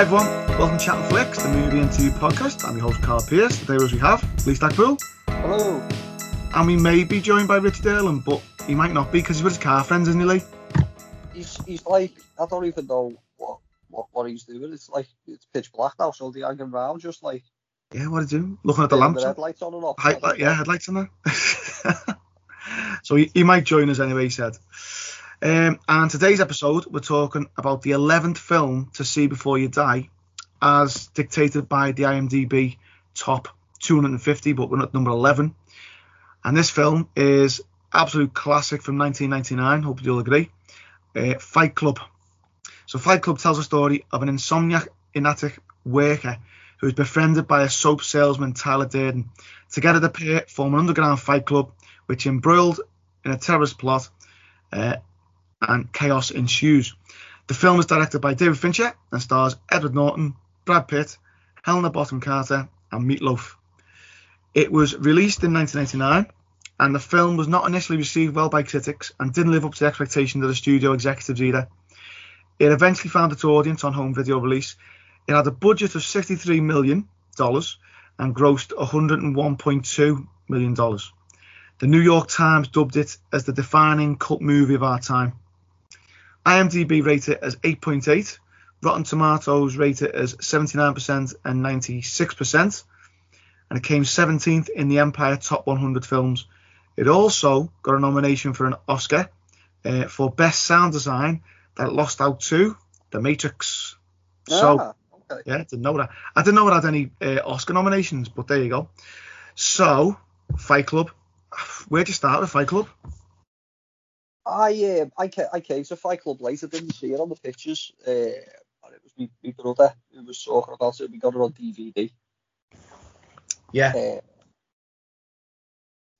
Hi everyone, welcome to Chatting Flicks, the movie interview podcast. I'm your host Carl Pierce. Today as we have Lee Stackpool, Hello. and we may be joined by Richard Derlin, but he might not be because he's with his car friends, isn't he, Lee? He's he's like I don't even know what what, what he's doing. It's like it's pitch black now, so they're hanging around just like Yeah, what did you do? Looking at the lamps. the headlights on and off. Hi- yeah, headlights in there. so he, he might join us anyway, he said. Um, and today's episode, we're talking about the 11th film to see before you die, as dictated by the IMDb top 250, but we're at number 11. And this film is absolute classic from 1999. Hope you'll agree. Uh, Fight Club. So Fight Club tells a story of an insomniac inatic worker who is befriended by a soap salesman, Tyler Durden. Together, the pair form an underground fight club, which embroiled in a terrorist plot, uh, and chaos ensues. The film is directed by David Fincher and stars Edward Norton, Brad Pitt, Helena Bonham Carter, and Meatloaf. It was released in 1999, and the film was not initially received well by critics and didn't live up to the expectations of the studio executives either. It eventually found its audience on home video release. It had a budget of 63 million dollars and grossed 101.2 million dollars. The New York Times dubbed it as the defining cult movie of our time. IMDb rated it as 8.8. Rotten Tomatoes rated it as 79% and 96%. And it came 17th in the Empire Top 100 Films. It also got a nomination for an Oscar uh, for Best Sound Design that lost out to The Matrix. So, Ah, okay. yeah, didn't know that. I didn't know it had any uh, Oscar nominations, but there you go. So, Fight Club. Where'd you start with Fight Club? I um I came, I came to Fight Club late. I didn't see it on the pictures. Uh, and it was me, me brother who was talking about it. We got it on DVD. Yeah. Uh,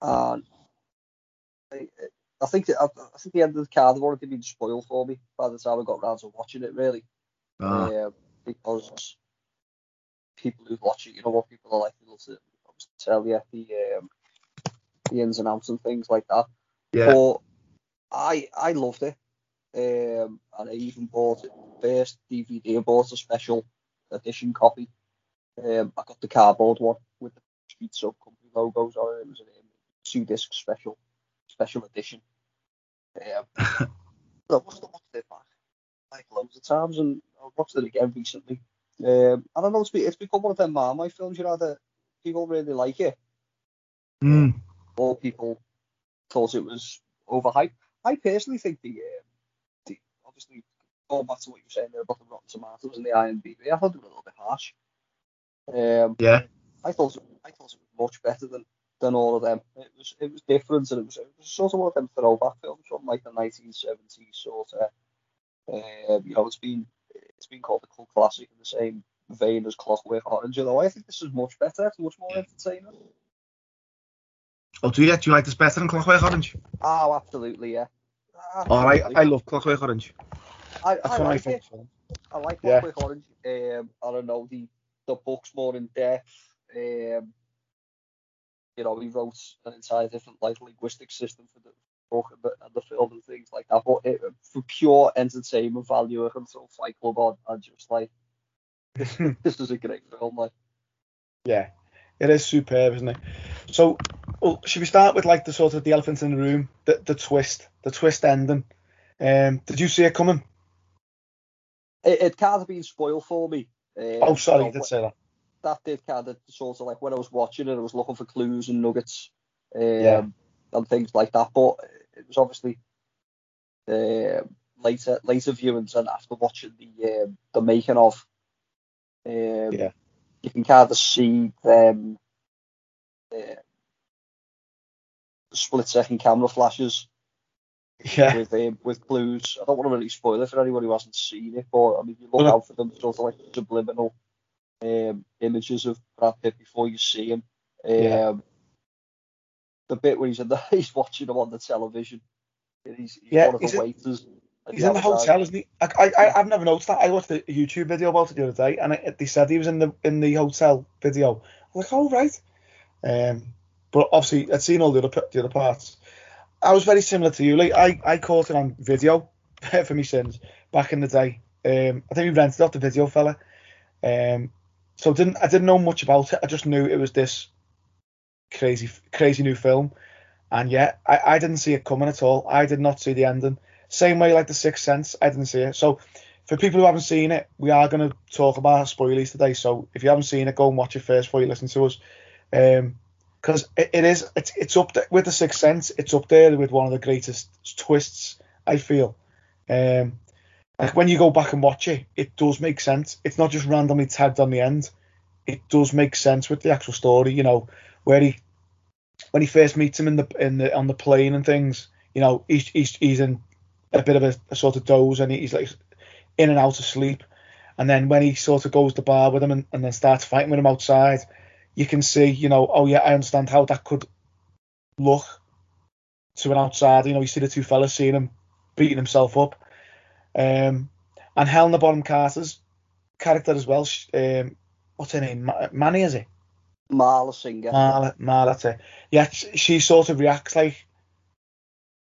and I, I think that, I, I think the end of the card had already been spoiled for me by the time I got round to watching it. Really. Ah, um, because people who watch it, you know what people are like, they'll obviously tell you the um, the ins and outs and things like that. yeah. But I I loved it, um, and I even bought it first DVD. I bought a special edition copy. Um, I got the cardboard one with the Street Soap Company logos on it. It was a two disc special special edition. Um, I watched, I watched it back like loads of times, and I watched it again recently. Um, I don't know, it's, be, it's become one of them Marmite films, you know, that people really like it, Mm, or people thought it was overhyped. I personally think the, uh, the obviously, going back to what you were saying there about the Rotten Tomatoes and the IMDb, I thought it was a little bit harsh. Um, yeah. I thought I thought it was much better than, than all of them. It was it was different, and it was, it was sort of one of them throwback films from like the 1970s sort of. Um, you know, it's been it's been called a cult classic in the same vein as Clockwork Orange. Although I think this is much better, it's much more entertaining. Oh, do you, do you like this better than Clockwork Orange? Oh, absolutely, yeah. Oh, I, I love Clockwork Orange. I, That's I one of my like favourite it. films. I like Yeah. Clockwork Orange. Um, I don't know the the book's more in depth. Um, you know, he wrote an entire different like linguistic system for the book and the, and the film and things like that. But it, for pure entertainment value, I can throw Fight Club on and just like this, this is a great film. Like, Yeah, it is superb, isn't it? So, well, should we start with like the sort of the elephant in the room, the, the twist, the twist ending? Um, did you see it coming? it, it kind of been spoiled for me. Um, Oh, sorry, so you did say that. that did kind of sort of like when I was watching it, I was looking for clues and nuggets um, Yeah. and things like that. But it was obviously uh, later later viewings and after watching the um, the making of, um, Yeah. you can kind of see them uh, split second camera flashes Yeah, with um, with clues. I don't want to really spoil it for anyone who hasn't seen it, but I mean, you look Well, out for them sort of like subliminal um, images of Brad Pitt before you see him. Um, Yeah. The bit where he's in the, he's watching him on the television. He's, he's Yeah, one of the waiters. he's in the hotel, isn't he? I, I, I've never noticed that. I watched a YouTube video about it the other day, and it, they said he was in the in the hotel video. I was like, oh right. Um, but obviously, I'd seen all the other the other parts. I was very similar to you. Like I, I caught it on video for me sins back in the day. Um, I think we rented off the video fella. Um, so didn't I didn't know much about it. I just knew it was this crazy crazy new film, and yeah, I, I didn't see it coming at all. I did not see the ending. Same way like the Sixth Sense, I didn't see it. So for people who haven't seen it, we are going to talk about spoilers today. So if you haven't seen it, go and watch it first before you listen to us. Um, because it, it is it's, it's up there with the Sixth Sense. It's up there with one of the greatest twists I feel. Um, like when you go back and watch it, it does make sense. It's not just randomly tagged on the end. It does make sense with the actual story. You know where he when he first meets him in the in the on the plane and things. You know he's he's, he's in a bit of a, a sort of doze and he's like in and out of sleep. And then when he sort of goes to bar with him and, and then starts fighting with him outside, you can see, you know, oh yeah, I understand how that could look to an outsider. You know, you see the two fellas seeing him beating himself up. Um, and Helena Bonham Carter's character as well. Um, what's her name? Manny, is it? Marla Singer. Marla, Marla, that's it. Yeah, she sort of reacts like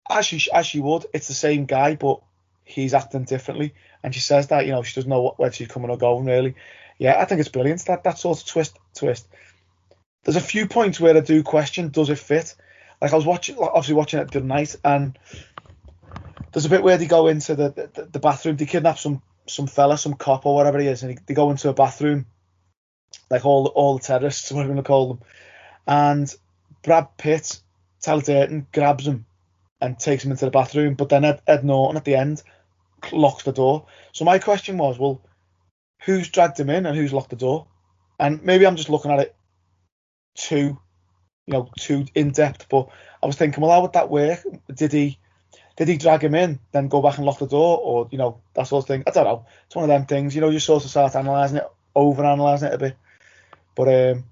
as she as she would. It's the same guy, but he's acting differently. And she says that, you know, she doesn't know where she's coming or going really. Yeah, I think it's brilliant that that sort of twist twist. There's a few points where I do question does it fit. Like I was watching, obviously watching it the night, and there's a bit where they go into the, the, the bathroom. They kidnap some some fella, some cop or whatever he is, and they go into a bathroom, like all all the terrorists, whatever you want to call them. And Brad Pitt, Tyler Durden grabs him and takes him into the bathroom, but then Ed, Ed Norton at the end locks the door. So my question was, well, who's dragged him in and who's locked the door? And maybe I'm just looking at it too, you know, too in depth. But I was thinking, well, how would that work? Did he, did he drag him in, then go back and lock the door, or you know, that sort of thing? I don't know. It's one of them things, you know, you sort of start analysing it, over analysing it a bit. But um,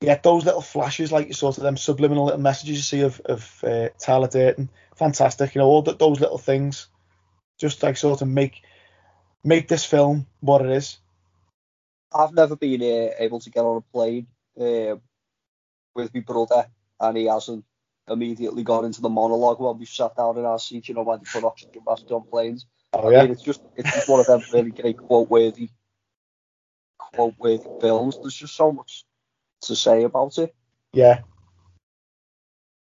yeah, those little flashes, like you sort of them subliminal little messages you see of of uh, Tyler Durden, fantastic. You know, all that those little things, just like sort of make make this film what it is. I've never been uh, able to get on a plane uh, with my brother, and he hasn't immediately got into the monologue while we sat down in our seats. You know, when they put oxygen masks on planes. Oh yeah. I mean, it's just it's just one of them really great quote worthy quote worthy films. There's just so much to say about it. Yeah.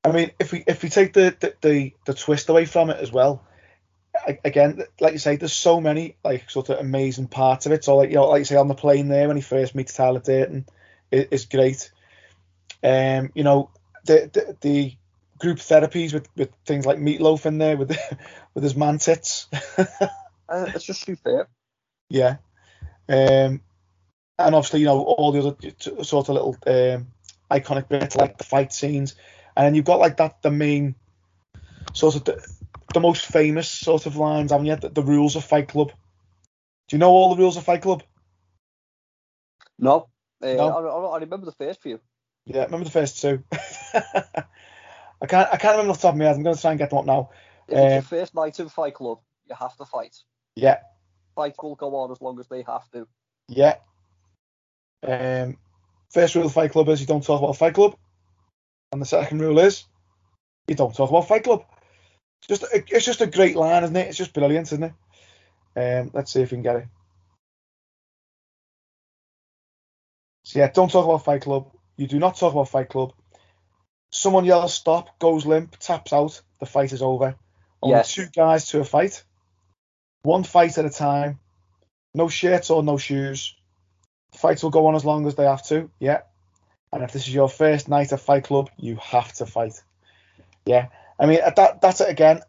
I mean, if we if we take the the, the, the twist away from it as well, again, like you say, there's so many like sort of amazing parts of it. So like you know, like you say on the plane there when he first meets Tyler Durden is, is great. Um, you know, the, the, the group therapies with, with things like Meatloaf in there with with his man tits. uh, it's just super. Yeah. Um, and obviously, you know, all the other sort of little um, iconic bits like the fight scenes, and then you've got like that the main sort of the, the most famous sort of lines, haven't you? The, the, rules of Fight Club. Do you know all the rules of Fight Club? No, uh, no? I, I, remember the first few. Yeah, remember the first two. I can't I can't remember off the top of my head. I'm going to try and get them up now. If um, it's your first night in Fight Club, you have to fight. Yeah. Fight will go on as long as they have to. Yeah, um, first rule of Fight Club is you don't talk about Fight Club, and the second rule is you don't talk about Fight Club. It's just it's just a great line, isn't it? It's just brilliant, isn't it? Um, let's see if we can get it. So yeah, don't talk about Fight Club. You do not talk about Fight Club. Someone yells stop, goes limp, taps out. The fight is over. Only yes. two guys to a fight. One fight at a time. No shirts or no shoes. Fights will go on as long as they have to, yeah. And if this is your first night at Fight Club, you have to fight. Yeah. I mean, uh, that that's it again.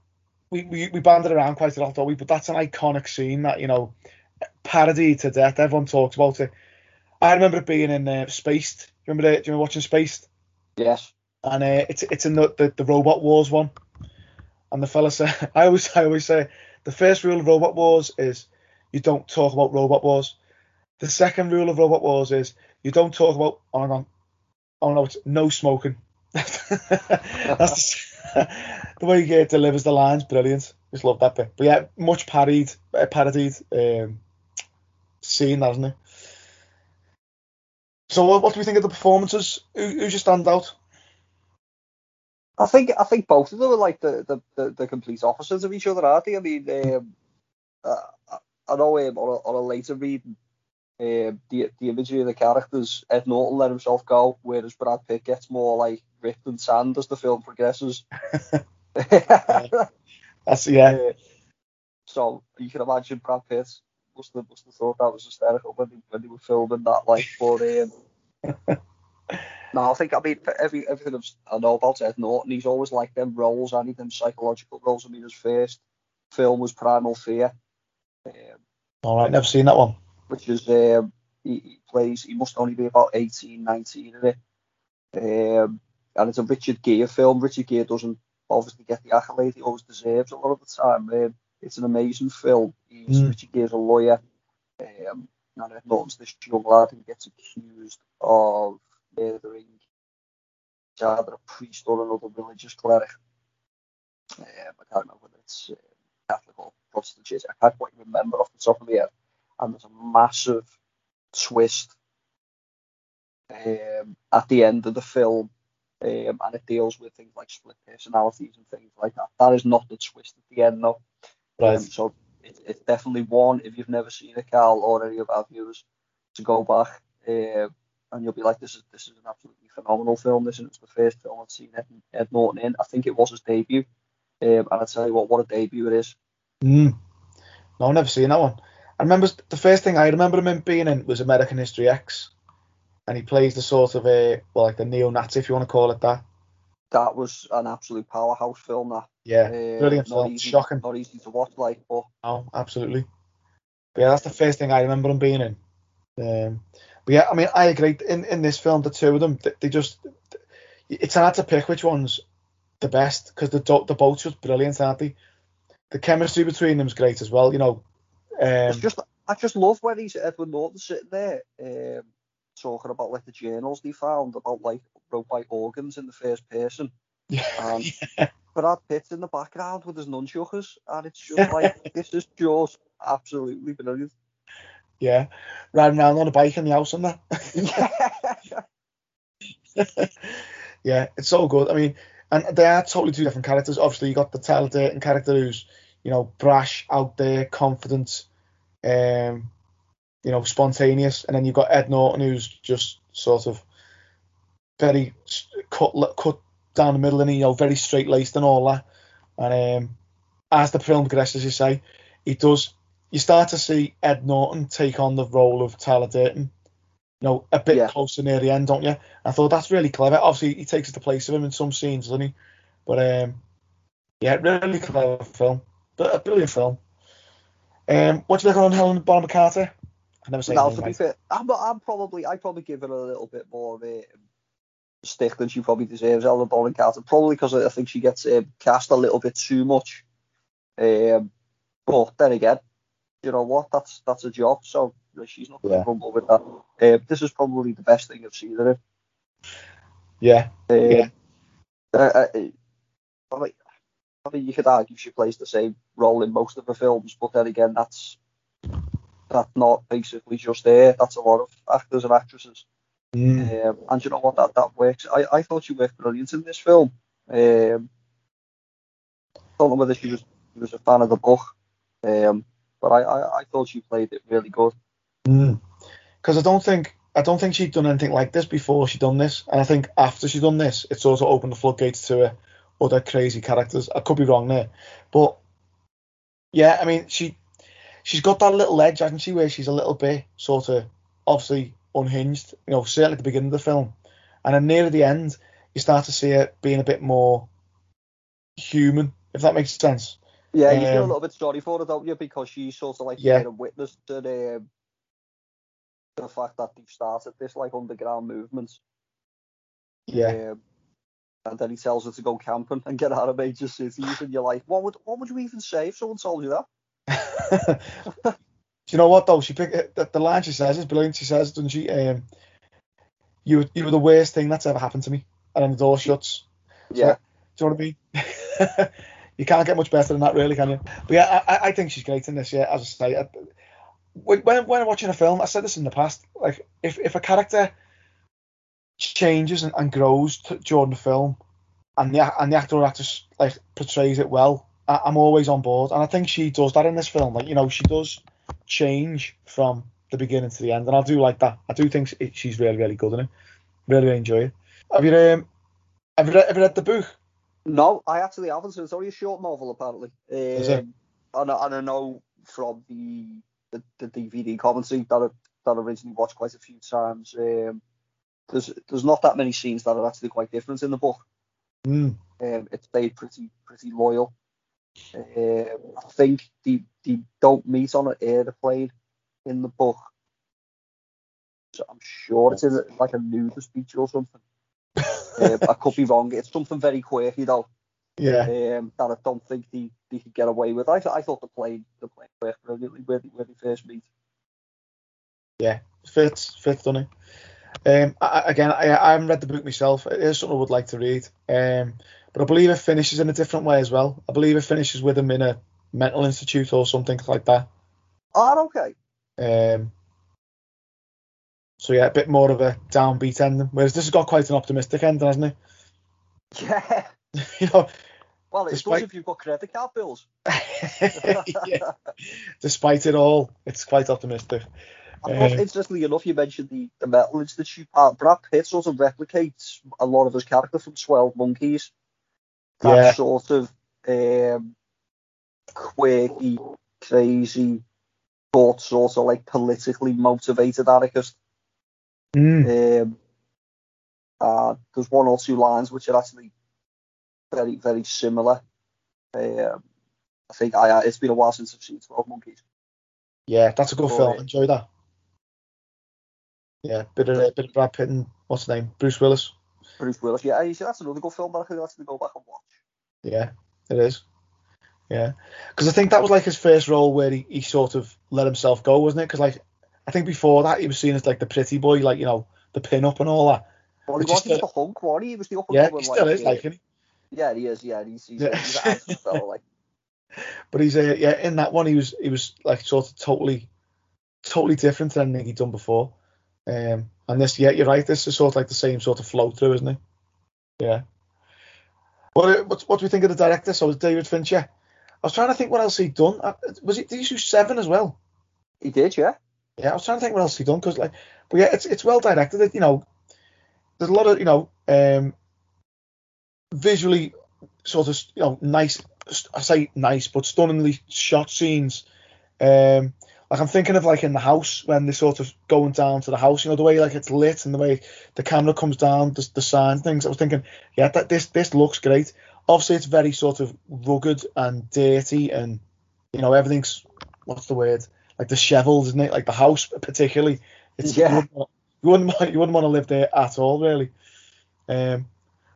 We, we, we banded around quite a lot, don't we? But that's an iconic scene that, you know, parody to death. Everyone talks about it. I remember it being in uh, Spaced. Do you remember, the, do you remember watching Spaced? Yes. And uh, it's it's in the, the, the Robot Wars one. And the fella said, I always I always say the first rule of Robot Wars is you don't talk about Robot Wars. The second rule of Robot Wars is you don't talk about. Oh, hang on. Oh no, it's no smoking. That's the, the way he delivers the lines. Brilliant. Just love that bit. But yeah, much parodied, uh, parodied um, scene, hasn't it? So what, do we think of the performances? Who, who's your standout? I think I think both of them are like the, the, the, the complete opposites of each other, aren't they? I mean, um, uh, I know um, on, a, on a later reading, Um, the the imagery of the characters, Ed Norton let himself go, whereas Brad Pitt gets more like ripped and sand as the film progresses. That's yeah. Uh, so you can imagine Brad Pitt must have, must have thought that was hysterical when they, when they were filming that. Like, but um, no, I think I mean every everything I've, I know about Ed Norton, he's always like them roles, any them psychological roles. I mean, his first film was Primal Fear. Um, All right, never seen that one. which is um, he, he plays. He must only be about 18, 19 in it. Um, and it's a Richard Gere film. Richard Gere doesn't obviously get the accolade he always deserves a lot of the time. Um, it's an amazing film. He's, Mm. Richard Gere's a lawyer. Um, and Norton's this young lad who gets accused of murdering either a priest or another religious cleric. Um, I can't remember whether it's uh, Catholic or Protestant church. I can't quite remember off the top of my head. And there's a massive twist um, at the end of the film, um, and it deals with things like split personalities and things like that. That is not the twist at the end, though. Right. Um, so it, it's definitely one if you've never seen it, Carl, or any of our viewers, to go back um, and you'll be like, this is this is an absolutely phenomenal film. This is the first film I've seen Ed, Ed Norton in. I think it was his debut, um, and I tell you what, what a debut it is. Mm. No, I've never seen that one. I remember the first thing I remember him being in was American History X, and he plays the sort of a well, like the neo-Nazi, if you want to call it that. That was an absolute powerhouse film. That Yeah, uh, brilliant film, easy, shocking. not easy to watch, like, but Oh, absolutely. But yeah, that's the first thing I remember him being in. Um, but yeah, I mean, I agree. In in this film, the two of them, they, they just it's hard to pick which one's the best because the the both just brilliant, aren't they? The chemistry between them's great as well. You know, um, it's just I just love when he's Edward Norton sitting there um, talking about like the journals they found about like robot organs in the first person. Um, yeah, Brad Pitt's in the background with his nunchuckers, and it's just like this is just absolutely brilliant. yeah, riding around on a bike in the house and that. yeah, it's so good. I mean, and they are totally two different characters. Obviously, you got the Tyler Durden character who's, you know, brash, out there, confident, um, you know, spontaneous, and then you've got Ed Norton who's just sort of very cut cut down the middle and you know very straight laced and all that. And um, as the film progresses, you say, he does. You start to see Ed Norton take on the role of Tyler Durden you know, a bit Yeah. closer near the end, don't you? I thought that's really clever. Obviously, he takes the place of him in some scenes, doesn't he? But um, yeah, really clever film, but a brilliant film. Um, what do you think on Helen Bonham Carter? I never say her to be fair, I'm, I'm probably I probably give it a little bit more of a stick than she probably deserves. Ellen Bonham Carter, probably because I think she gets um, cast a little bit too much. Um, but then again, you know what? That's that's a job, so she's not going to Yeah. grumble with that. Um, this is probably the best thing I've seen her. Yeah, Yeah. uh, uh, I mean, I mean, you could argue she plays the same role in most of her films, but then again, that's that's not basically just there. That's a lot of actors and actresses. Mm. Um, and you know what? That that works. I, I thought she worked brilliant in this film. Um, don't know whether she was she was a fan of the book, um, but I, I, I thought she played it really good. Because I don't think I don't think she'd done anything like this before she'd done this, and I think after she done this, it sort of opened the floodgates to her other crazy characters. I could be wrong there, but yeah, I mean she she's got that little edge, hasn't she, where she's a little bit sort of obviously unhinged. You know, certainly at the beginning of the film, and then near the end, you start to see it being a bit more human, if that makes sense. Yeah, you feel a Um, little bit sorry for her, don't you? Because she's sort of like Yeah. a witness to the, um, the fact that they've started this like underground movement. Yeah, Um, and then he tells her to go camping and get out of major cities, and you're like, what would what would you even say if someone told you that? Do you know what though? She picked the, the line she says is brilliant. She says, doesn't she? Um, you you were the worst thing that's ever happened to me, and then the door shuts. Yeah, Do you know what I mean? you can't get much better than that, really, can you? But yeah, I, I- think she's great in this. Yeah, as I say, I, when when when I'm watching a film, I said this in the past. Like, if if a character changes and, and grows t- during the film, and the and the actor or actress like portrays it well, I, I'm always on board. And I think she does that in this film. Like, you know, she does change from the beginning to the end, and I do like that. I do think it, she's really, really good in it. Really, really enjoy it. Have you um, have you read, have you read the book? No, I actually haven't. So it's only a short novel, apparently. Um, Is it? And, I- and I know from the the, the DVD commentary that I, that I originally watched quite a few times. Um, there's there's not that many scenes that are actually quite different in the book. Mm. Um, it stayed pretty pretty loyal. Um, I think they they don't meet on an airplane in the book. So I'm sure it's in a, like a nudist speech or something. um, I could be wrong. It's something very quirky though. Yeah, Um, that I don't think they, they could get away with. I, I thought the plane the plane worked brilliantly where they, where they first meet. yeah, fits, fits, doesn't it? Um, I- again, I, I haven't read the book myself. It is something I would like to read. Um, but I believe it finishes in a different way as well. I believe it finishes with him in a mental institute or something like that. Oh, okay. Um, so yeah, a bit more of a downbeat ending. Whereas this has got quite an optimistic ending, hasn't it? Yeah. you know, Well, it Despite- if you've got credit card bills. yeah. Despite it all, it's quite optimistic. Um, interestingly enough, you mentioned the, the Metal Institute part. Brad Pitt sort of replicates a lot of his character from 12 Monkeys. That Yeah. sort of um, quirky, crazy, but sort of like politically motivated anarchist. Mm, Um, uh, there's one or two lines which are actually very, very similar. Um, I think I, it's been a while since I've seen 12 Monkeys. yeah, that's a good Oh, film. Enjoy that. Yeah, bit of bit of Brad Pitt and what's his name, Bruce Willis. Bruce Willis. Yeah, you see, that's another good film that I could actually go back and watch. Yeah, it is. Yeah, because I think that was like his first role where he, he sort of let himself go, wasn't it? Because like I think before that he was seen as like the pretty boy, like you know the pin up and all that. Well, he was just a hunk, wasn't he? He was the upper Yeah, he still is like, he? Yeah, he is. Yeah, he's he's, Yeah. he's like. but he's uh, yeah in that one he was he was like sort of totally totally different than anything he'd done before. Um, and this yeah you're right this is sort of like the same sort of flow through, isn't it? Yeah. What what what do we think of the director? So it was David Fincher. I was trying to think what else he'd done. Uh, Was it did he do Seven as well? He did, yeah. Yeah, I was trying to think what else he'd done because like, but yeah, it's it's well directed. You know, there's a lot of you know, um, visually sort of you know nice. I say nice, but stunningly shot scenes. Um, like I'm thinking of like in the house when they're sort of going down to the house. You know the way like it's lit and the way the camera comes down, the, the sign things. I was thinking, yeah, that this this looks great. Obviously, it's very sort of rugged and dirty, and you know everything's what's the word like disheveled, isn't it? Like the house particularly. It's Yeah. you wouldn't, want- you wouldn't want you wouldn't want to live there at all, really. Um,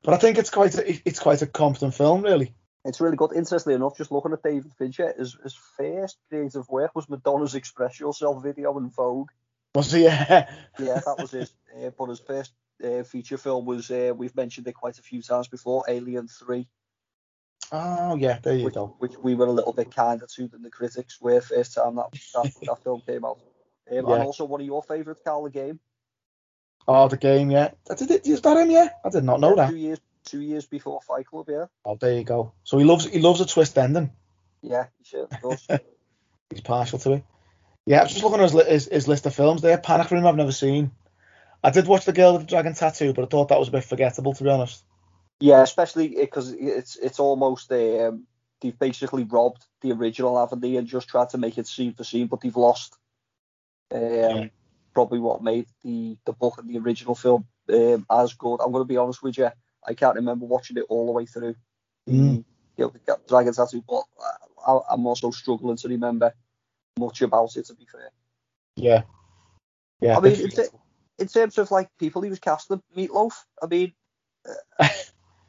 but I think it's quite a, it's quite a competent film, really. It's really good. Interestingly enough, just looking at David Fincher, his, his first creative work was Madonna's Express Yourself video in Vogue. Was he? Yeah. Yeah, that was his. Uh, but his first uh, feature film was, uh, we've mentioned it quite a few times before, Alien 3, Oh yeah, there you which, go. which we were a little bit kinder to than the critics were first time that, that, that film came out. Um, Yeah. And also one of your favourites, Carl, the game. Oh, the game, yeah. Is that him? Yeah, I did not know Yeah, that. Two years, two years before Fight Club, yeah. Oh, there you go. So he loves he loves a twist ending. Yeah, he certainly does. He's partial to it. Yeah, I was just looking at his, his, his list of films there. Panic Room, I've never seen. I did watch The Girl with the Dragon Tattoo, but I thought that was a bit forgettable, to be honest. Yeah, especially because it's it's almost um, they've basically robbed the original, haven't they, and just tried to make it scene for scene, but they've lost um, Yeah. probably what made the the book and the original film um, as good. I'm going to be honest with you, I can't remember watching it all the way through. Mm. The, the Dragon Tattoo, but I, I'm also struggling to remember much about it. To be fair, Yeah. Yeah. I mean, bit it's forgettable. in terms of like people he was casting, Meatloaf. I mean. uh,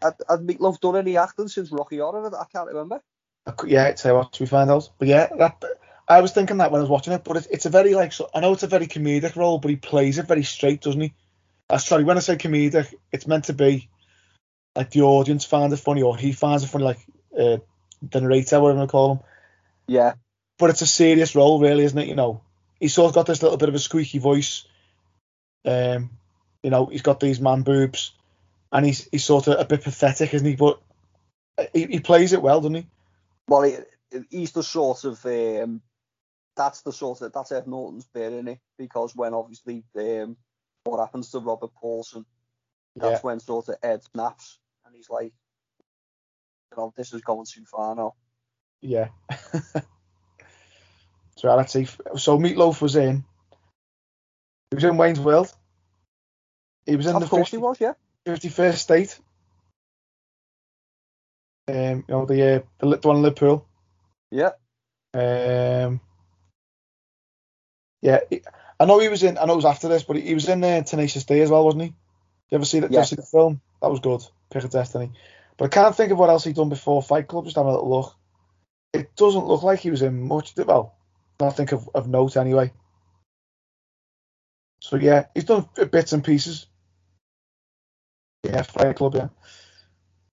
Had, had Meatloaf done any acting since Rocky Horror? I can't remember. I yeah, you what, we find out. But yeah, that I was thinking that when I was watching it, but it's, it's a very like so, I know it's a very comedic role, but he plays it very straight, doesn't he? Uh, sorry, when I say comedic, it's meant to be like the audience finds it funny or he finds it funny, like uh, the narrator, whatever you call him. Yeah, But it's a serious role, really, isn't it? You know, he's sort of got this little bit of a squeaky voice. Um, you know, he's got these man boobs, and he's he's sort of a bit pathetic, isn't he? But he, he plays it well, doesn't he? well, he, he's the sort of um, that's the sort of that's Ed Norton's bit in it because when obviously um, what happens to Robert Paulson, that's Yeah. when sort of Ed snaps and he's like, you know, this is going too far now. Yeah. so let's see. So Meatloaf was in. He was in Wayne's World. He was in of the course 50, he was, yeah. 51st state. Um, you know the uh, the, the one in Liverpool. Yeah. Um, yeah, I know he was in. I know it was after this, but he, he was in uh, Tenacious D as well, wasn't he? You ever see that? Yeah. see the film? That was good. Pick of Destiny. But I can't think of what else he'd done before Fight Club. Just having a little look. It doesn't look like he was in much. Well, nothing of, of note anyway. So yeah, he's done bits and pieces. Yeah, Fight Club. Yeah.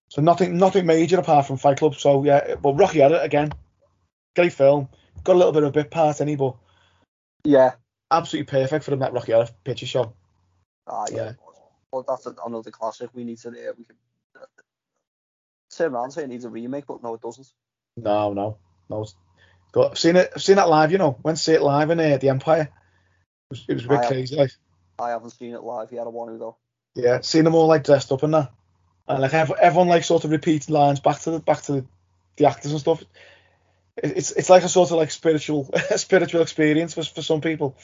So nothing, nothing major apart from Fight Club. So yeah, but Rocky had it again. Great film. Got a little bit of a bit part in it, but Yeah. absolutely perfect for him that Rocky Horror Picture Show. Ah, yeah. Yeah. Well, that's another classic. We need to. Uh, we can turn around and say it needs a remake, but no, it doesn't. No, no, no. I've seen it. I've seen that live. You know, went to see it live in uh, the Empire. It was, it was a bit I crazy. Like, I haven't seen it live yet. I want to though. yeah, seeing them all like dressed up and that, and like everyone like sort of repeats lines back to the back to the, the actors and stuff. It, it's it's like a sort of like spiritual spiritual experience for for some people.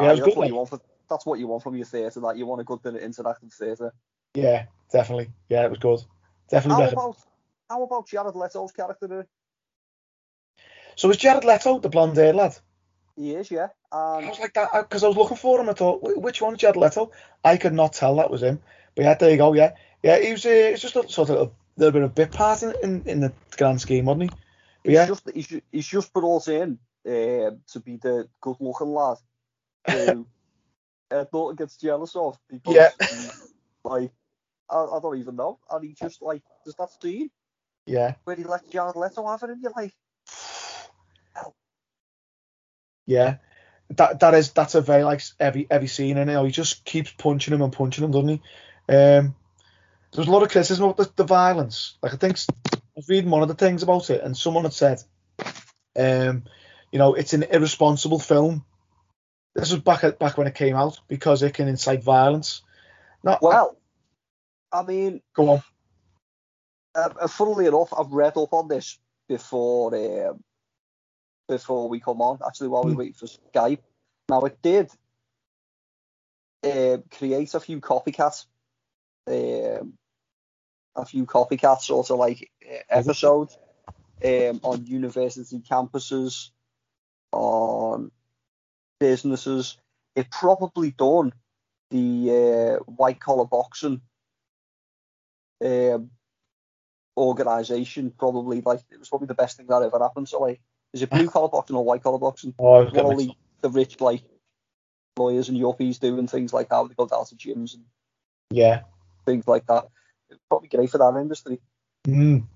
Yeah, it that's good. what Like, you want for. That's what you want from your theatre. That you want a good bit of interactive theatre. yeah, definitely. Yeah, it was good. Definitely How better. about how about Jared Leto's character? So was Jared Leto the blonde haired lad? He is, yeah. I was like that because I was looking for him. I thought, which one, Jared Leto? I could not tell that was him. But yeah, there you go. Yeah, yeah. He was. Uh, it's just a sort of a little bit of a bit part in, in, in the grand scheme, wasn't he? But he's yeah, just he's, he's just brought in um, to be the good looking lad who Ed Norton gets jealous of because Yeah. like I, I don't even know. And he just like does that scene yeah, where he lets Jared Leto have it and you're like yeah. That that is that's a very like every heavy scene, and you know he just keeps punching him and punching him, doesn't he? Um, there's a lot of criticism about the, the violence. Like I think I was reading one of the things about it, and someone had said, um, you know, it's an irresponsible film. This was back at, back when it came out because it can incite violence. Not Well I mean go on. Uh, uh, funnily enough I've read up on this before um, before we come on, actually while we Hmm. wait for Skype. Now it did um, create a few copycats, um, a few copycat sort of like uh, episodes um, on university campuses, on businesses. It probably done the uh, white collar boxing um, organization probably like it was probably the best thing that ever happened. So like, is it blue collar boxing or white collar boxing? Oh, What all the, the rich like lawyers and yuppies do and things like that. They go down to gyms and Yeah. things like that. It's probably great for that industry. Mm.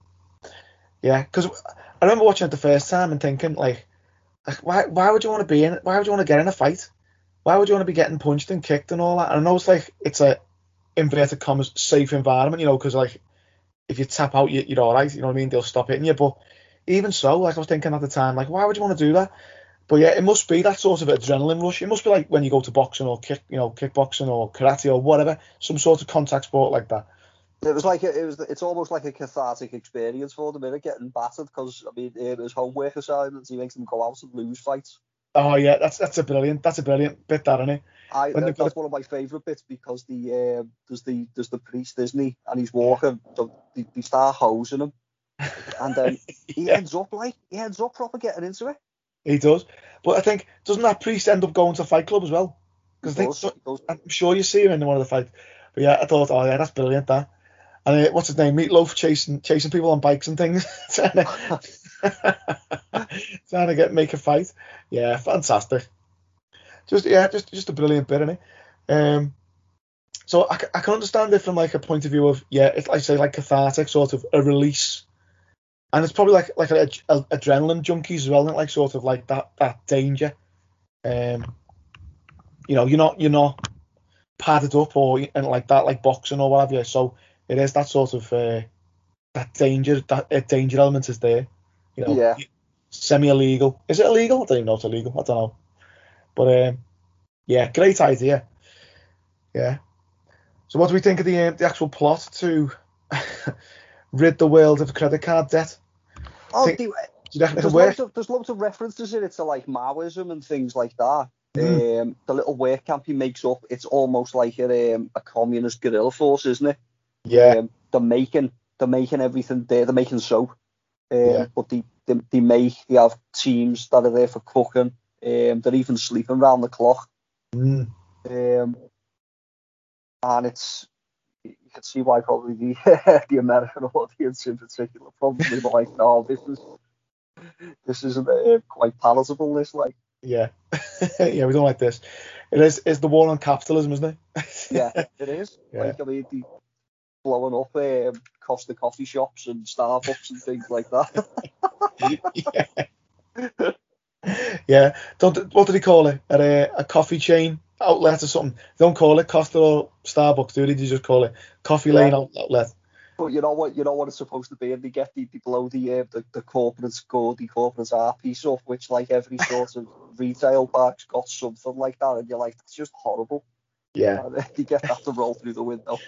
Yeah, because I remember watching it the first time and thinking like, like why why would you want to be in? Why would you want to get in a fight? Why would you want to be getting punched and kicked and all that? And I know it's like it's a inverted commas safe environment, you know, because like if you tap out, you, you're all right. You know what I mean? They'll stop hitting you. But even so, like I was thinking at the time, like why would you want to do that? But yeah, it must be that sort of adrenaline rush. It must be like when you go to boxing or kick, you know, kickboxing or karate or whatever, some sort of contact sport like that. It was like it was. It's almost like a cathartic experience for them, innit? Getting battered because I mean, it was homework assignments. He makes them go out and lose fights. Oh yeah, that's that's a brilliant, that's a brilliant bit, that isn't it? I When uh, that's one of my favourite bits because the um there's the there's the priest, isn't he? And he's walking. So they, they start hosing him, and then he Yeah. ends up like he ends up proper getting into it. He does. But I think doesn't that priest end up going to a Fight Club as well? Because I think does, so, does. I'm sure you see him in one of the fights. But yeah, I thought, oh yeah, that's brilliant. That. And uh, what's his name? Meatloaf chasing chasing people on bikes and things, trying to get make a fight. Yeah, fantastic. Just yeah, just just a brilliant bit, is it? Um, so I, I can understand it from like a point of view of yeah, it's like say like cathartic, sort of a release, and it's probably like like a, a, adrenaline junkies as well, like sort of like that that danger. Um, you know, you're not you're not padded up or and like that, like boxing or whatever. So it is that sort of uh, that danger, that uh, danger element is there. You know, Yeah. semi illegal. Is it illegal? I don't even know if it's illegal. I don't know. But um, yeah, great idea. Yeah. So what do we think of the um, the actual plot to rid the world of credit card debt? Oh, Think- do- Do you reckon it there's, loads of, there's loads of references in it to like Maoism and things like that. Mm. Um, the little work camp he makes up, it's almost like a, um, a communist guerrilla force, isn't it? Yeah. Um, they're making they're making everything there. They're making soap, um, Yeah. but they, they they make they have teams that are there for cooking. Um, they're even sleeping round the clock. Mm. Um, and it's you can see why probably the the American audience in particular probably like, no, this is this isn't uh, quite palatable. This like, Yeah. yeah, we don't like this. It is is the war on capitalism, isn't it? yeah, it is. Yeah. Like I mean, the blowing up um, Costa coffee shops and Starbucks and things like that. yeah. yeah. Don't what do they call it? A, a coffee chain outlet or something. They don't call it Costa or Starbucks, do they? They just call it Coffee Lane Yeah. Outlet. But you know what? You know what it's supposed to be, and they get the, they blow the uh, the the corporate score, the corporate piece up, which like every sort of retail park's got something like that, and you're like, that's just horrible. Yeah. And they get that to roll through the window.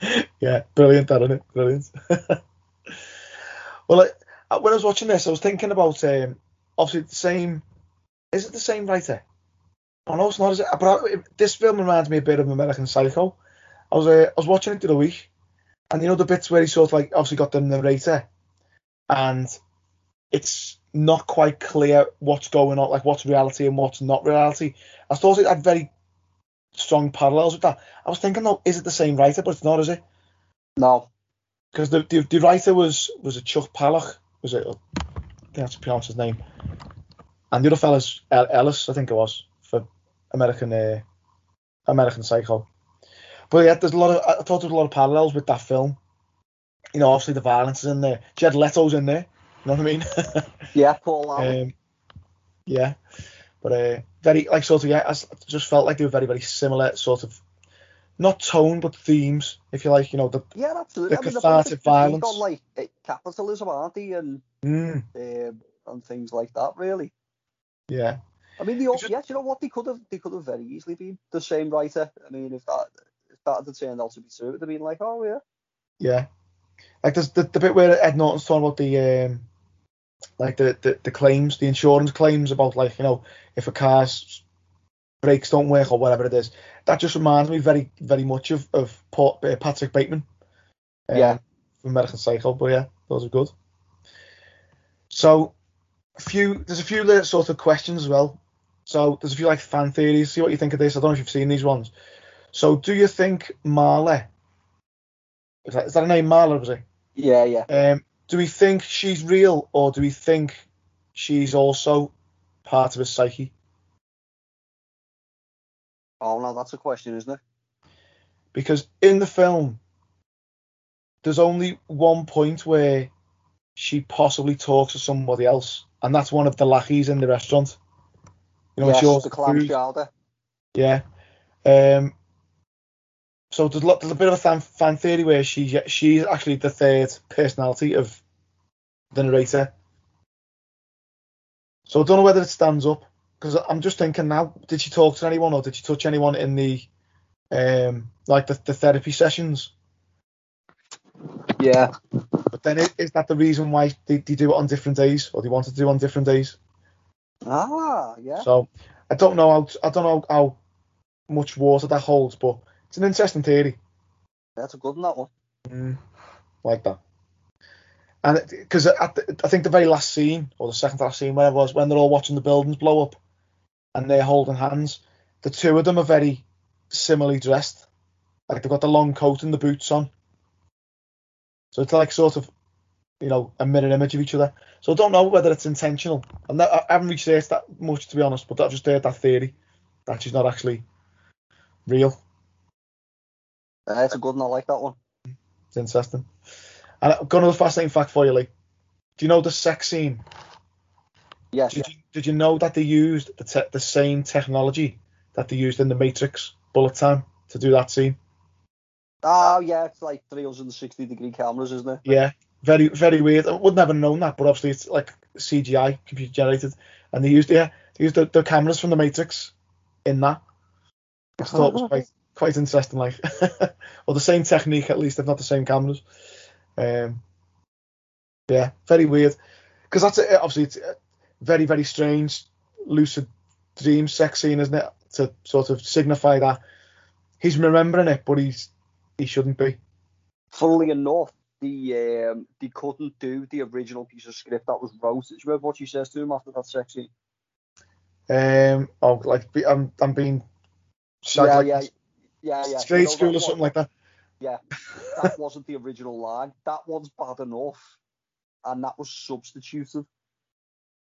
yeah, brilliant, isn't it? Brilliant. well, like, uh, when I was watching this, I was thinking about um, obviously the same. Is it the same writer? Oh no, it's not. Is it? But I, this film reminds me a bit of American Psycho. I was uh, I was watching it the other week, and you know the bits where he sort of like obviously got the narrator, and it's not quite clear what's going on, like what's reality and what's not reality. I thought it had very strong parallels with that. I was thinking, though, is it the same writer? But it's not, is it? No, Because the, the the writer was was a Chuck Palahniuk, was it? I think that's pronounce his name. And the other fella's El- Ellis, I think it was for American uh, American Psycho. But yeah, there's a lot of I thought there was a lot of parallels with that film. You know, obviously the violence is in there. Jared Leto's in there. You know what I mean? yeah, Paul um, yeah, but uh, very like sort of yeah, I just felt like they were very very similar sort of, not tone but themes, if you like. You know the yeah, absolutely. the I mean, cathartic violence. on like eh, capitalism, aren't they, and mm, um, and things like that. Really. yeah. I mean, the all, It's just- yes, you know what? They could have they could have very easily been the same writer. I mean, if that if that had turned out to be true, it would have been like, oh yeah, Yeah. Like there's the, the bit where Ed Norton's talking about the um like the, the, the claims, the insurance claims about like, you know, if a car's brakes don't work or whatever it is. That just reminds me very, very much of, of Paul, uh, Patrick Bateman. um, Yeah. From American Psycho, but yeah, those are good. So a few there's a few little sort of questions as well. So there's a few like fan theories. See what you think of this. I don't know if you've seen these ones. So do you think Marley is that, is that a name Marla was it? yeah, yeah. Um, do we think she's real, or do we think she's also part of his psyche? Oh no, that's a question, isn't it? Because in the film, there's only one point where she possibly talks to somebody else, and that's one of the lackeys in the restaurant. You know, yes, the clam chowder. Yeah. Um. So there's, a there's a bit of a fan, fan theory where she she's actually the third personality of the narrator. So I don't know whether it stands up because I'm just thinking now, did she talk to anyone or did she touch anyone in the um like the, the therapy sessions? Yeah, But then is, is that the reason why they, they do it on different days or they want to do it on different days? ah, yeah. So I don't know how I don't know how much water that holds, but it's an interesting theory. That's a good one, that one. Mm, like that. And because I think the very last scene, or the second last scene, where it was, when they're all watching the buildings blow up and they're holding hands, the two of them are very similarly dressed. Like they've got the long coat and the boots on. So it's like sort of, you know, a mirror image of each other. So I don't know whether it's intentional. I'm I haven't researched that much, to be honest, but I've just heard that theory that she's not actually real. Uh, it's a good one. I like that one. It's interesting. And I've got another fascinating fact for you, Lee. Do you know the sex scene? Yes, Did you, did you know that they used the, te- the same technology that they used in the Matrix Bullet Time to do that scene? Oh yeah, it's like 360 degree cameras, isn't it? Yeah. very very weird. I would never have known that, but obviously it's like CGI, computer generated, and they used yeah they used the, the cameras from the Matrix in that. I thought it was quite quite interesting, like or the same technique at least, if not the same cameras. Um, yeah, very weird because that's a, obviously it's a very very strange lucid dream sex scene, isn't it? To sort of signify that he's remembering it, but he's he shouldn't be. Funnily enough, the um, they couldn't do the original piece of script that was wrote. Do you remember what she says to him after that sex scene? Um, oh, like be- I'm I'm being yeah, like yeah. Yeah, yeah. Straight You know, school or something like that. Yeah, that wasn't the original line. That one's bad enough, and that was substituted.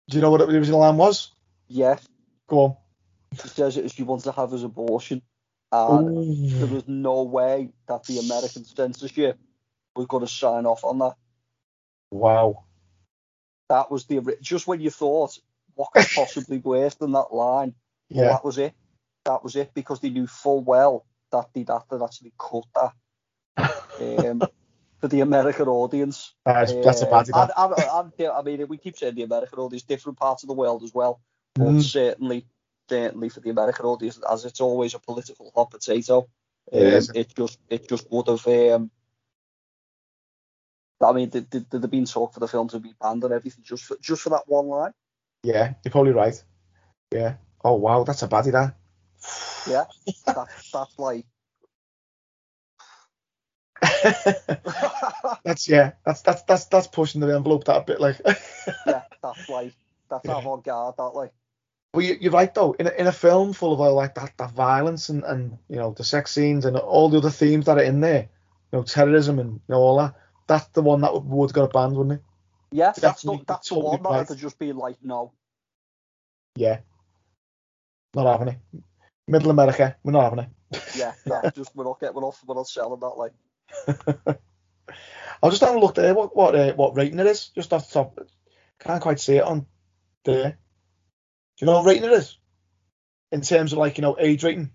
Do you know what the original line was? Yeah, Go on. she says it she wants to have his abortion, and there was no way that the American censorship was going to sign off on that. Wow. That was the just when you thought what could possibly be worse than that line. Well, Yeah. that was it. That was it because they knew full well that they'd have to actually cut that um, for the American audience. That's, that's a bad Um, and- and- and, I mean, we keep saying the American audience, different parts of the world as well, but Mm. certainly, certainly for the American audience, as it's always a political hot potato. It um, is. It just, it just would have. Um, I mean, did, did, did there been talk for the film to be banned and everything just for just for that one line? Yeah, you're probably right. Yeah. Oh wow, that's a baddie that. Yeah, that, that's like. that's yeah. That's that's that's that's pushing the envelope that a bit like. yeah, that's like that's Yeah. avant-garde. That like, Well, you, you're right though. In a, in a film full of all like that, that violence and, and you know the sex scenes and all the other themes that are in there, you know terrorism and you know all that. That's the one that would, would got a banned, wouldn't it? yeah, that's the, Definitely, that's the one that right. would just be like, no, Yeah. Not having it. Middle America, we're not having it. yeah, no, just we're not getting, we're not, we're not selling that. Like, I'll just have a look there. What what uh, what rating it is? Just off the top. Can't quite see it on there. Do you know what rating it is? In terms of like you know age rating,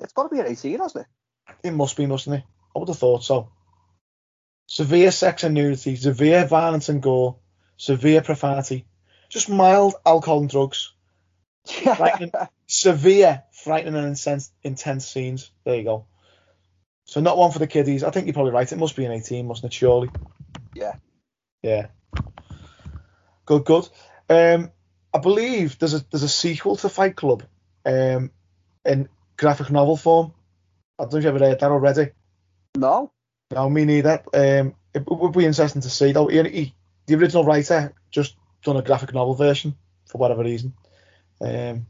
it's got to be an 18, hasn't it? it must be, mustn't it? I would have thought so. Severe sex and nudity, severe violence and gore, severe profanity, just mild alcohol and drugs, Frightening. Severe frightening and intense intense scenes. There you go. So not one for the kiddies. I think you're probably right. It must be an 18, mustn't it? Surely. Yeah. Yeah. Good, good. Um, I believe there's a there's a sequel to Fight Club, um, in graphic novel form. I don't know if you've ever read that already. no, No, me neither. Um, it would be interesting to see though. He, he, the original writer just done a graphic novel version for whatever reason. Um,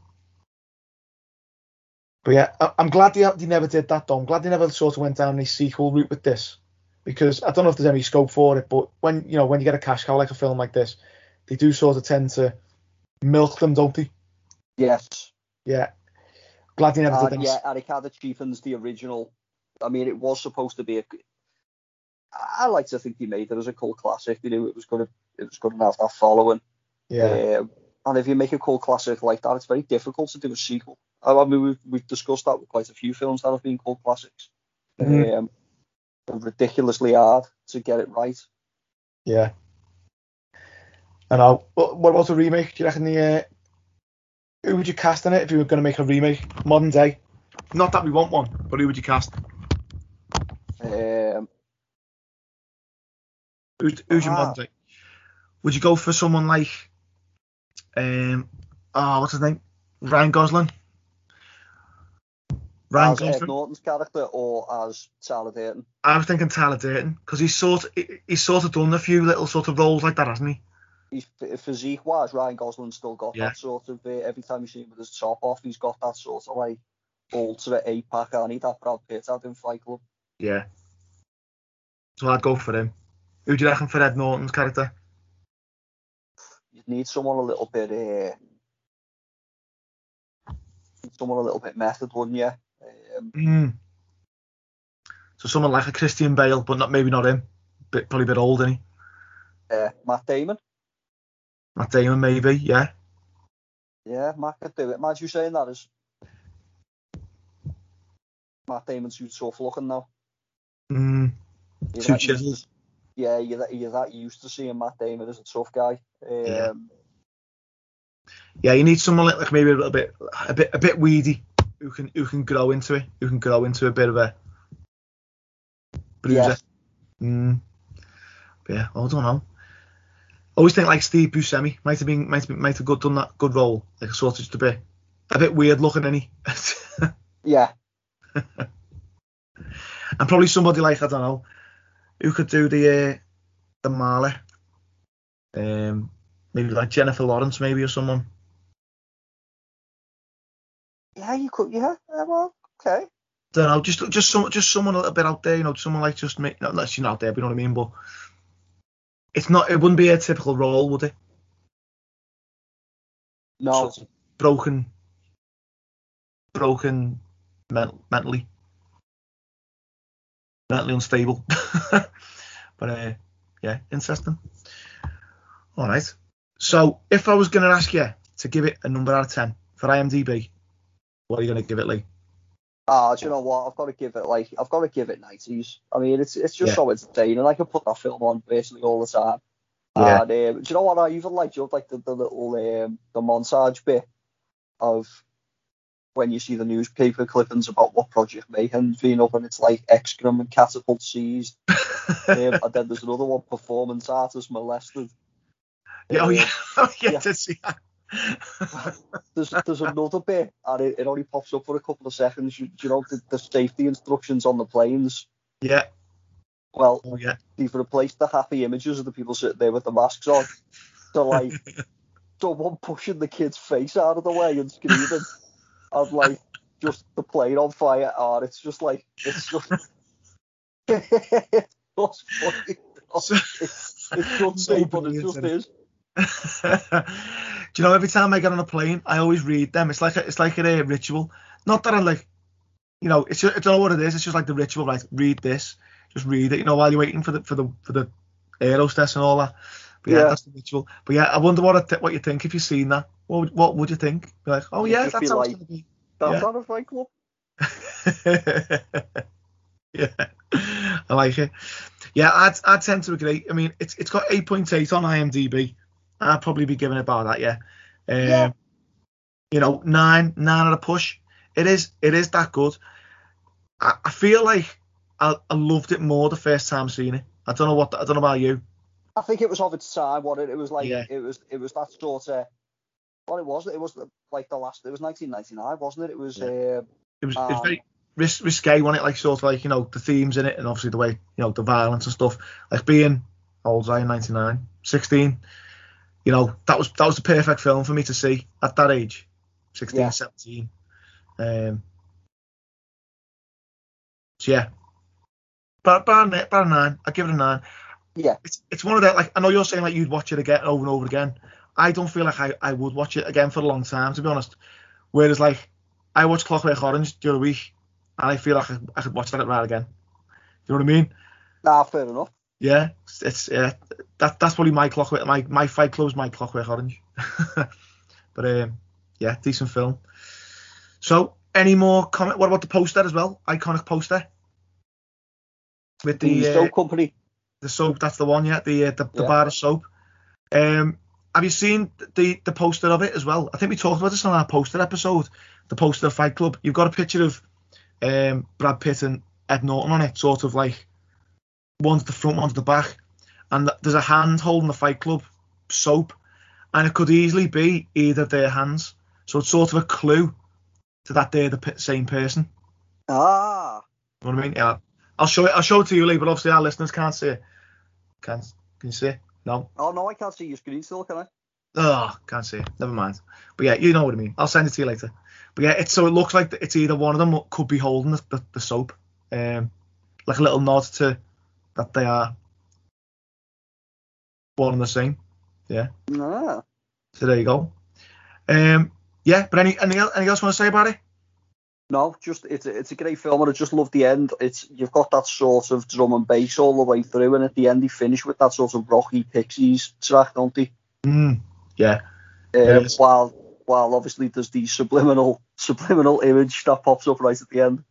but yeah, I, I'm glad they, they never did that though. I'm glad they never sort of went down the sequel route with this because I don't know if there's any scope for it. But when you know when you get a cash cow like a film like this, they do sort of tend to milk them, don't they? yes, Yeah. Glad they never did that. yeah, and it of cheapens the original. I mean, it was supposed to be a. I like to think they made it as a cult classic. They knew it was going to, it was going to have that following. yeah. Um, and if you make a cult classic like that, it's very difficult to do a sequel. I I mean, we've, we've discussed that with quite a few films that have been called classics. Mhm. Um, ridiculously hard to get it right. Yeah. I know. What about a remake? Do you reckon the uh, who would you cast in it if you were going to make a remake, modern day? Not that we want one, but who would you cast? Um, Who's, who's your Ah. modern day? Would you go for someone like, um, oh, what's his name? Ryan Gosling. Ryan as Ed Norton's character or as Tyler Durden. I was thinking Tyler Durden because he's sort he- he's sort of done a few little sort of roles like that, hasn't he? He's physique wise, Ryan Gosling's still got Yeah. that sort of. Uh, every time you see him with his top off, he's got that sort of like ultimate eight pack. I need that Brad Pitt had in Fight Club. Yeah. So I'd go for him. Who do you reckon for Ed Norton's character? You need someone a little bit. Uh, someone a little bit method, wouldn't you? Um, Mm. So someone like a Christian Bale, but not maybe not him. Bit probably a bit old, isn't he? uh, Matt Damon. Matt Damon maybe, yeah. Yeah, Matt could do it. Mind you saying that is Matt Damon's too tough looking now. Mm. He Too reckons chiseled. yeah, you're that, you're that used to seeing Matt Damon as a tough guy. Um, Yeah. Yeah, you need someone like, like maybe a little bit, a bit, a bit weedy, who can who can grow into it, who can grow into a bit of a bruiser. Yeah. Mm. Yeah, I don't know. Always think like Steve Buscemi might have been might have been, might have good done that good role, like a sort of just a bit a bit weird looking, any. Yeah, and probably somebody like I don't know who could do the uh, the Marley. Um, maybe like Jennifer Lawrence, maybe or someone. Yeah, you could, yeah, yeah, well, okay. don't know, just just some just someone a little bit out there, you know, someone like just me, not unless you're not out there, but you know what I mean. But it's not, it wouldn't be a typical role, would it? No, Sort of broken, broken, men- mentally, mentally unstable. but uh, yeah, interesting. All right. So if I was going to ask you to give it a number out of ten for IMDb, what are you going to give it, Lee? Ah, do you know what? I've got to give it like I've got to give it nineties. I mean, it's it's just Yeah. so entertaining. I can put that film on basically all the time. Yeah. And um, do you know what? I even like just like the, the little um, the montage bit of when you see the newspaper clippings about what Project Mayhem's been up and it's like excrement catapult seized. um, and then there's another one, performance artist molested. Yeah, oh yeah, oh, yeah, yeah. Did see that. there's there's another bit, and it, it only pops up for a couple of seconds. You, you know the, the safety instructions on the planes. yeah, Well, oh yeah. they've replaced the happy images of the people sitting there with the masks on to like someone pushing the kid's face out of the way and screaming, and like just the plane on fire. And it's just like it's just. it's just funny. So- It's, it's just So but it just isn't it? is. Do you know every time I get on a plane, I always read them. It's like a, it's like a, uh, ritual. Not that I like, you know, it's just, I don't know what it is. It's just like the ritual. Like read this, just read it. You know, while you're waiting for the for the for the aerostess and all that. But yeah, Yeah. that's the ritual. But yeah, I wonder what I th- what you think if you've seen that. What would, what would you think? Be like, oh yeah, that's how like- it's gonna be. That's Yeah. a fight club. yeah, I like it. Yeah, I'd, I'd tend to agree. I mean, it's it's got 8.8 on IMDb. I'd probably be giving it about that, yeah. Um, Yeah. You know, nine, nine at a push. It is, it is that good. I, I feel like I, I loved it more the first time seeing it. I don't know what, I don't know about you. I think it was of its time. What it, it was like, Yeah. it was it was that sort of. Well, it was. It was like the last. It was 1999, wasn't it? It was. Uh, It was, it Um, was very ris- risque, wasn't it? Like sort of like you know the themes in it, and obviously the way you know the violence and stuff. Like being old was I in '99, 16. You know that was that was the perfect film for me to see at that age, 16, Yeah. 17. Um. So yeah, but but nine. I give it a nine. yeah, It's it's one of that like I know you're saying like you'd watch it again over and over again. I don't feel like I, I would watch it again for a long time to be honest. Whereas like I watched Clockwork Orange the other week and I feel like I, I could watch that right again. You know what I mean? nah, fair enough. Yeah, it's, yeah that that's probably my Clockwork my my Fight Club's my Clockwork Orange. but um yeah, decent film. So any more comment? What about the poster as well? Iconic poster with The, the uh, soap company. the soap. That's the one, yeah. The uh, the, the Yeah. bar of soap. Um, have you seen the the poster of it as well? I think we talked about this on our poster episode. The poster of Fight Club. You've got a picture of um, Brad Pitt and Ed Norton on it, sort of like one's the front, one's the back, and there's a hand holding the Fight Club soap, and it could easily be either their hands. So it's sort of a clue to that they're the same person. Ah, You know what I mean? Yeah. I'll show it. I'll show it to you, Lee. But obviously our listeners can't see it. Can't? Can you see it? No. oh no, I can't see your screen still, can I? Oh, can't see it. Never mind. But yeah, you know what I mean. I'll send it to you later. But yeah, it's so it looks like it's either one of them could be holding the, the, the soap, um, like a little nod to that they are one and the same. Yeah. Nah. So there you go. Um, yeah. But any anything else, you want to say about it? No, just it's a, it's a great film, and I just love the end. It's you've got that sort of drum and bass all the way through, and at the end they finish with that sort of rocky Pixies track, don't they? Mm, yeah. Um, Yes. While while obviously there's the subliminal subliminal image that pops up right at the end,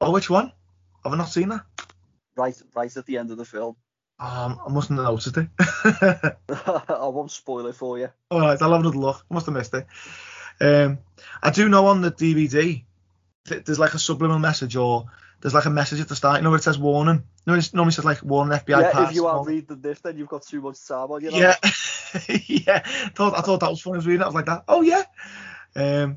Oh, which one? Have I not seen that? Right right at the end of the film. Um, I mustn't have noticed it. I won't spoil it for you. All right, I'll have another look. I must have missed it. Um, I do know on the DVD th- there's like a subliminal message or there's like a message at the start. You know where it says warning. No, it normally says like warning FBI yeah, pass. if you are or- reading this, then you've got too much time on you. know? Yeah, yeah. Thought I thought that was funny. I was reading. it, I was like that. Oh yeah. Um,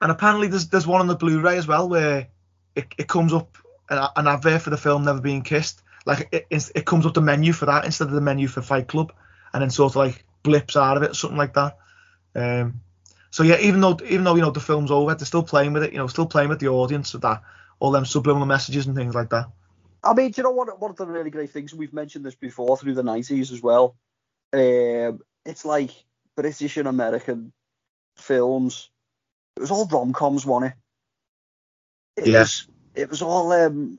and apparently there's there's one on the Blu-ray as well where it, it comes up an, advert for the film Never Been Kissed. Like it, it it comes up the menu for that instead of the menu for Fight Club, and then sort of like blips out of it, something like that. Um, so yeah, even though even though you know the film's over, they're still playing with it. You know, still playing with the audience with that, all them subliminal messages and things like that. I mean, do you know what? One of the really great things we've mentioned this before through the nineties as well. Um, it's like British and American films. It was all rom coms, wasn't it? It Yeah. Was, it was all um,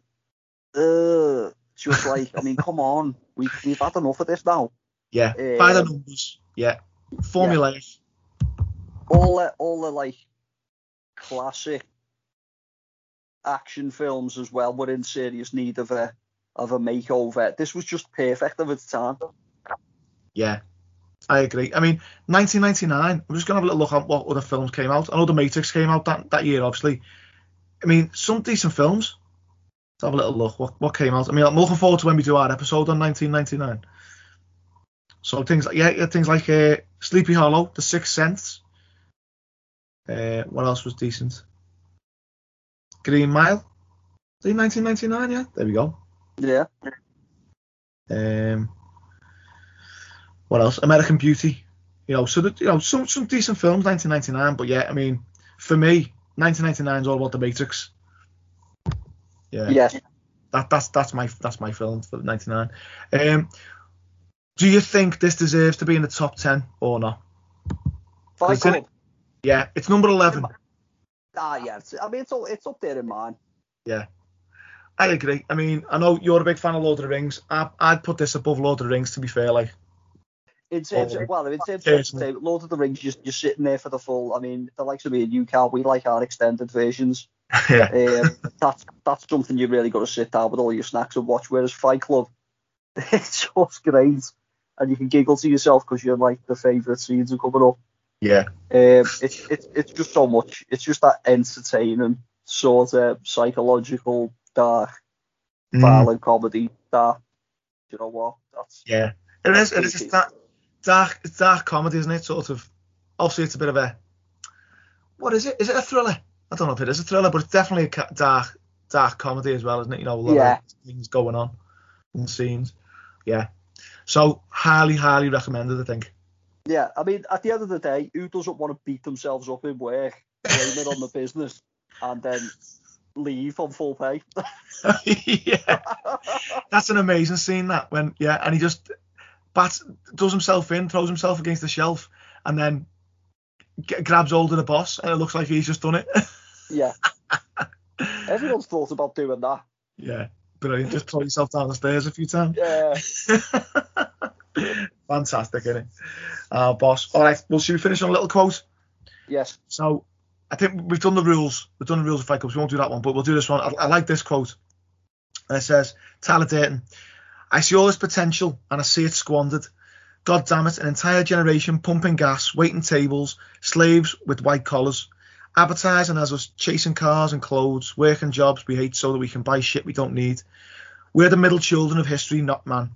uh, just like I mean, come on, we we've had enough of this now. Yeah, by the Um, numbers. Yeah, formulaic. All the all the like classic action films as well were in serious need of a of a makeover. This was just perfect of its time. Yeah, I agree. I mean, 1999. I'm just gonna have a little look at what other films came out. I know The Matrix came out that, that year, obviously. I mean, some decent films. Let's have a little look. What what came out? I mean, I'm looking forward to when we do our episode on 1999. So things like yeah, yeah things like uh, Sleepy Hollow, The Sixth Sense. Uh, what else was decent? Green Mile. Is it 1999? Yeah, there we go. Yeah. Um, what else? American Beauty. You know, so that, you know some some decent films, 1999. But yeah, I mean, for me, 1999 is all about the Matrix. Yeah, Yes. that that's that's my that's my film for 99. Um, do you think this deserves to be in the top 10 or not? It- Yeah, it's number 11. Ah, yeah. I mean, it's all, it's up there in mine. Yeah. I agree. I mean, I know you're a big fan of Lord of the Rings. I, I'd put this above Lord of the Rings, to be fair. Like, In terms Oh, of, well, in terms of. Lord of the Rings, you're, you're sitting there for the full. I mean, the likes of me and you, Carl, we like our extended versions. yeah, Um, that's that's something you really got to sit down with all your snacks and watch. Whereas Fight Club, it's just great, and you can giggle to yourself because you're like the favourite scenes are coming up. yeah, Um, it's it's it's just so much. It's just that entertaining sort of psychological dark Mm, violent comedy. That you know what? That's yeah. It is. It is. That dark. It's dark comedy, isn't it? Sort of. Obviously, it's a bit of a. What is it? Is it a thriller? I don't know if it is a thriller, but it's definitely a dark, dark comedy as well, isn't it? You know, a lot Yeah. of things going on and scenes. Yeah. So highly, highly recommended. I think. yeah. I mean, at the end of the day, who doesn't want to beat themselves up in work, blame it on the business, and then leave on full pay? yeah. That's an amazing scene. That when yeah, and he just bats does himself in, throws himself against the shelf, and then g- grabs hold of the boss, and it looks like he's just done it. yeah. Everyone's thought about doing that. yeah, brilliant. Just throw yourself down the stairs a few times. Yeah. Fantastic, isn't it? Uh, boss. All right, well, should we finish on a little quote? Yes. So, I think we've done the rules. We've done the rules of Fight Club. So we won't do that one, but we'll do this one. I, I like this quote. And it says, Tyler Durden, I see all this potential and I see it squandered. God damn it, an entire generation pumping gas, waiting tables, slaves with white collars, advertising as us chasing cars and clothes, working jobs we hate so that we can buy shit we don't need. We're the middle children of history, not man.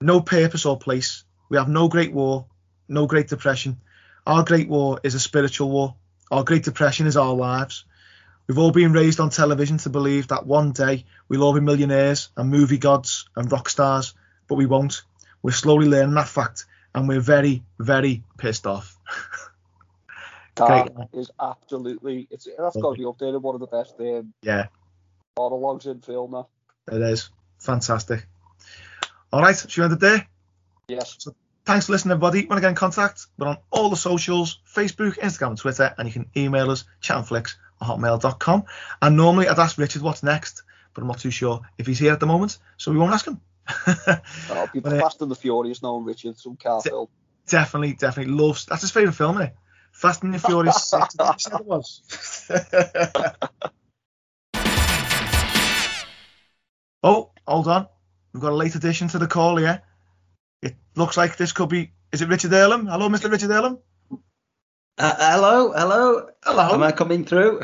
No purpose or place. We have no great war, no great depression. Our great war is a spiritual war. Our great depression is our lives. We've all been raised on television to believe that one day we'll all be millionaires and movie gods and rock stars, but we won't. We're slowly learning that fact, and we're very, very pissed off. That is absolutely. It's that's got to be up there. One of the best um, Yeah, monologues in film. Now. it is fantastic. All right, should we end it there? Yes. Thanks for listening, everybody. Want to get in contact? We're on all the socials Facebook, Instagram, Twitter, and you can email us chatandflix at hotmail.com. And normally I'd ask Richard what's next, but I'm not too sure if he's here at the moment, so we won't ask him. Be But, uh, Fast and the Furious now, Richard. Some car D- film. definitely, definitely loves. That's his favourite film, isn't it? Fast and the Furious Six. I think he said it was. oh, hold on. We've got got a late addition to the call here. It looks like this could be. Is it Richard Earlham? Hello, Mr. Richard Earlham. Uh, hello, hello. Hello. Am I coming through?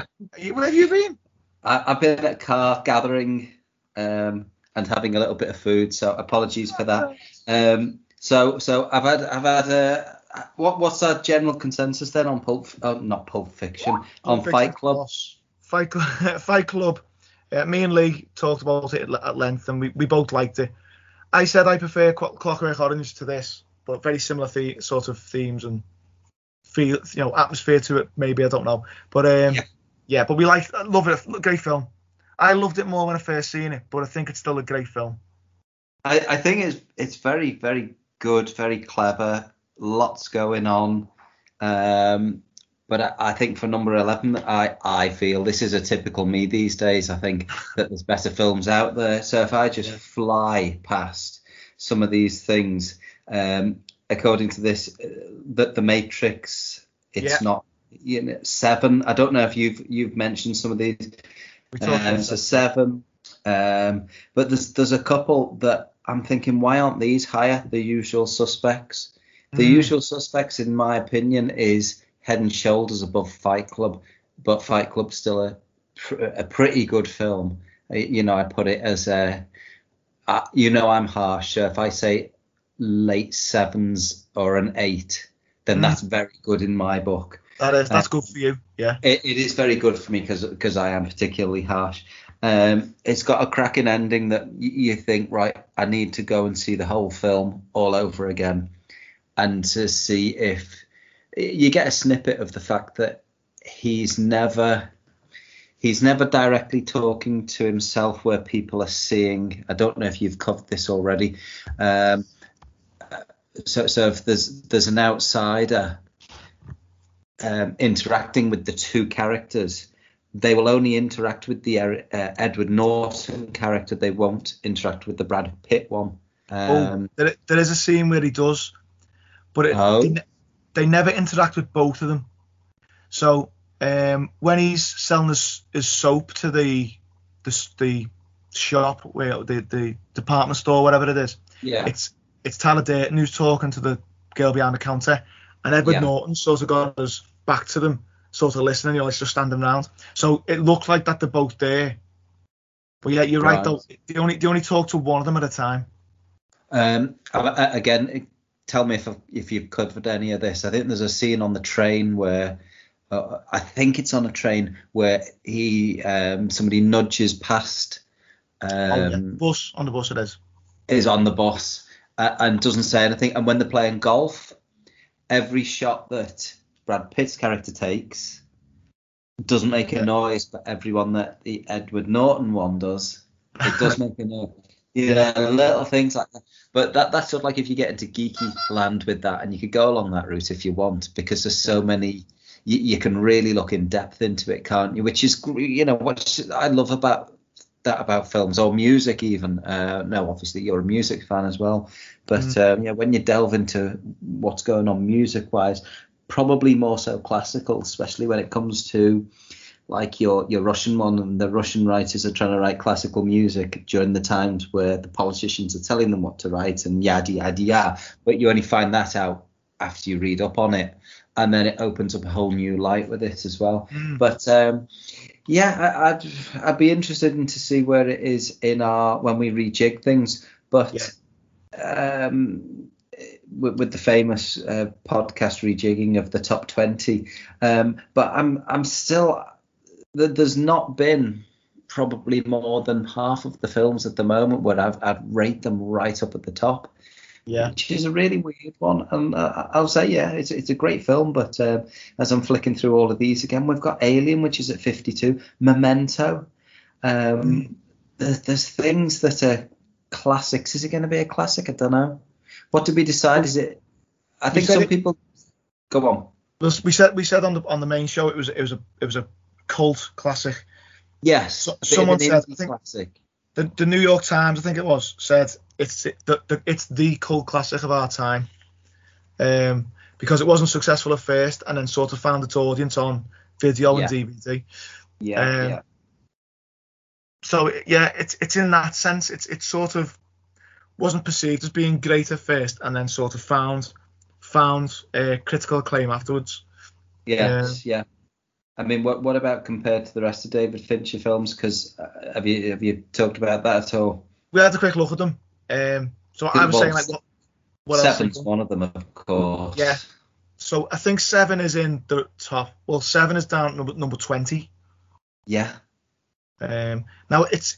Where have you been? I, I've been at a car gathering um, and having a little bit of food, so apologies for that. Um, so, so I've had, I've had a. What, what's our general consensus then on Pulp? Oh, not Pulp Fiction, on Fight Club. Fight Club. Fight Club. Uh, me and Lee talked about it at length, and we, we both liked it. I said I prefer Clockwork Orange to this, but very similar the, sort of themes and feel, you know, atmosphere to it. Maybe I don't know, but um, yeah. yeah, but we like, love it. Great film. I loved it more when I first seen it, but I think it's still a great film. I, I think it's it's very very good, very clever, lots going on. Um, but I, I, think for number 11, I, I feel this is a typical me these days. I think that there's better films out there. So if I just fly past some of these things, um, according to this, uh, that the Matrix, it's yeah. not you know seven. I don't know if you've you've mentioned some of these. Um, so seven, um, but there's there's a couple that I'm thinking why aren't these higher? The usual suspects. The mm. usual suspects, in my opinion, is head and shoulders above Fight Club, but Fight Club's still a a pretty good film. You know, I put it as a, you know, I'm harsh. If I say late sevens or an eight, then mm. that's very good in my book. That is, that's uh, good for you. Yeah. It, it is very good for me because because I am particularly harsh. Um, it's got a cracking ending that you think, right, I need to go and see the whole film all over again, and to see if you get a snippet of the fact that he's never he's never directly talking to himself where people are seeing i don't know if you've covered this already um, so so if there's there's an outsider um, interacting with the two characters they will only interact with the uh, edward norton character they won't interact with the brad pitt one. um, oh, there, there is a scene where he does but it, oh they never interact with both of them. So um, when he's selling his, his soap to the the, the shop, where the, the department store, whatever it is, yeah, it's it's Tyler Durden who's talking to the girl behind the counter, and Edward yeah. Norton sort of got us back to them, sort of listening, you know, it's just standing around. So it looked like that they're both there. But yeah, you're right, right though. They only they only talk to one of them at a time. Um, again, tell me if if you've covered any of this. I think there's a scene on the train where uh, I think it's on a train where he um, somebody nudges past. Um, oh, yeah. Bus on the bus it is. Is on the bus uh, and doesn't say anything. And when they're playing golf, every shot that Brad Pitt's character takes doesn't make a noise, but everyone that the Edward Norton one does, it does make a noise. Yeah, little things like that. But that that's sort of like if you get into geeky land with that, and you could go along that route if you want, because there's so many. You, you can really look in depth into it, can't you? Which is, you know, what I love about that about films or music even. Uh, no, obviously you're a music fan as well, but mm. um, yeah, when you delve into what's going on music wise, probably more so classical, especially when it comes to like your your Russian one, and the Russian writers are trying to write classical music during the times where the politicians are telling them what to write and yada yada yada. But you only find that out after you read up on it, and then it opens up a whole new light with it as well. Mm. But um, yeah, I, would I'd, I'd be interested in to see where it is in our when we rejig things. But yeah. um, with, with, the famous uh, podcast rejigging of the top 20. Um, but I'm I'm still there's not been probably more than half of the films at the moment where I've, I'd rate them right up at the top. Yeah, which is a really weird one, and uh, I'll say yeah, it's it's a great film. But uh, as I'm flicking through all of these again, we've got Alien, which is at 52, Memento. Um, mm. there's, there's things that are classics. Is it going to be a classic? I don't know. What did we decide? Is it? I think some it, people. Go on. We said we said on the on the main show it was it was a it was a cult classic. Yes, so, someone said I think classic. The, the New York Times, I think it was, said it's the, the it's the cult classic of our time, um, because it wasn't successful at first, and then sort of found its audience on video yeah. and DVD. Yeah, um, yeah. So yeah, it's it's in that sense, it's it's sort of wasn't perceived as being great at first, and then sort of found found uh, critical acclaim afterwards. Yes, yeah. I mean, what what about compared to the rest of David Fincher films? Because uh, have you have you talked about that at all? We had a quick look at them. Um, so I was saying like what, what else? Seven's one of them, of course. Yeah. So I think seven is in the top. Well, seven is down number number twenty. Yeah. Um, now it's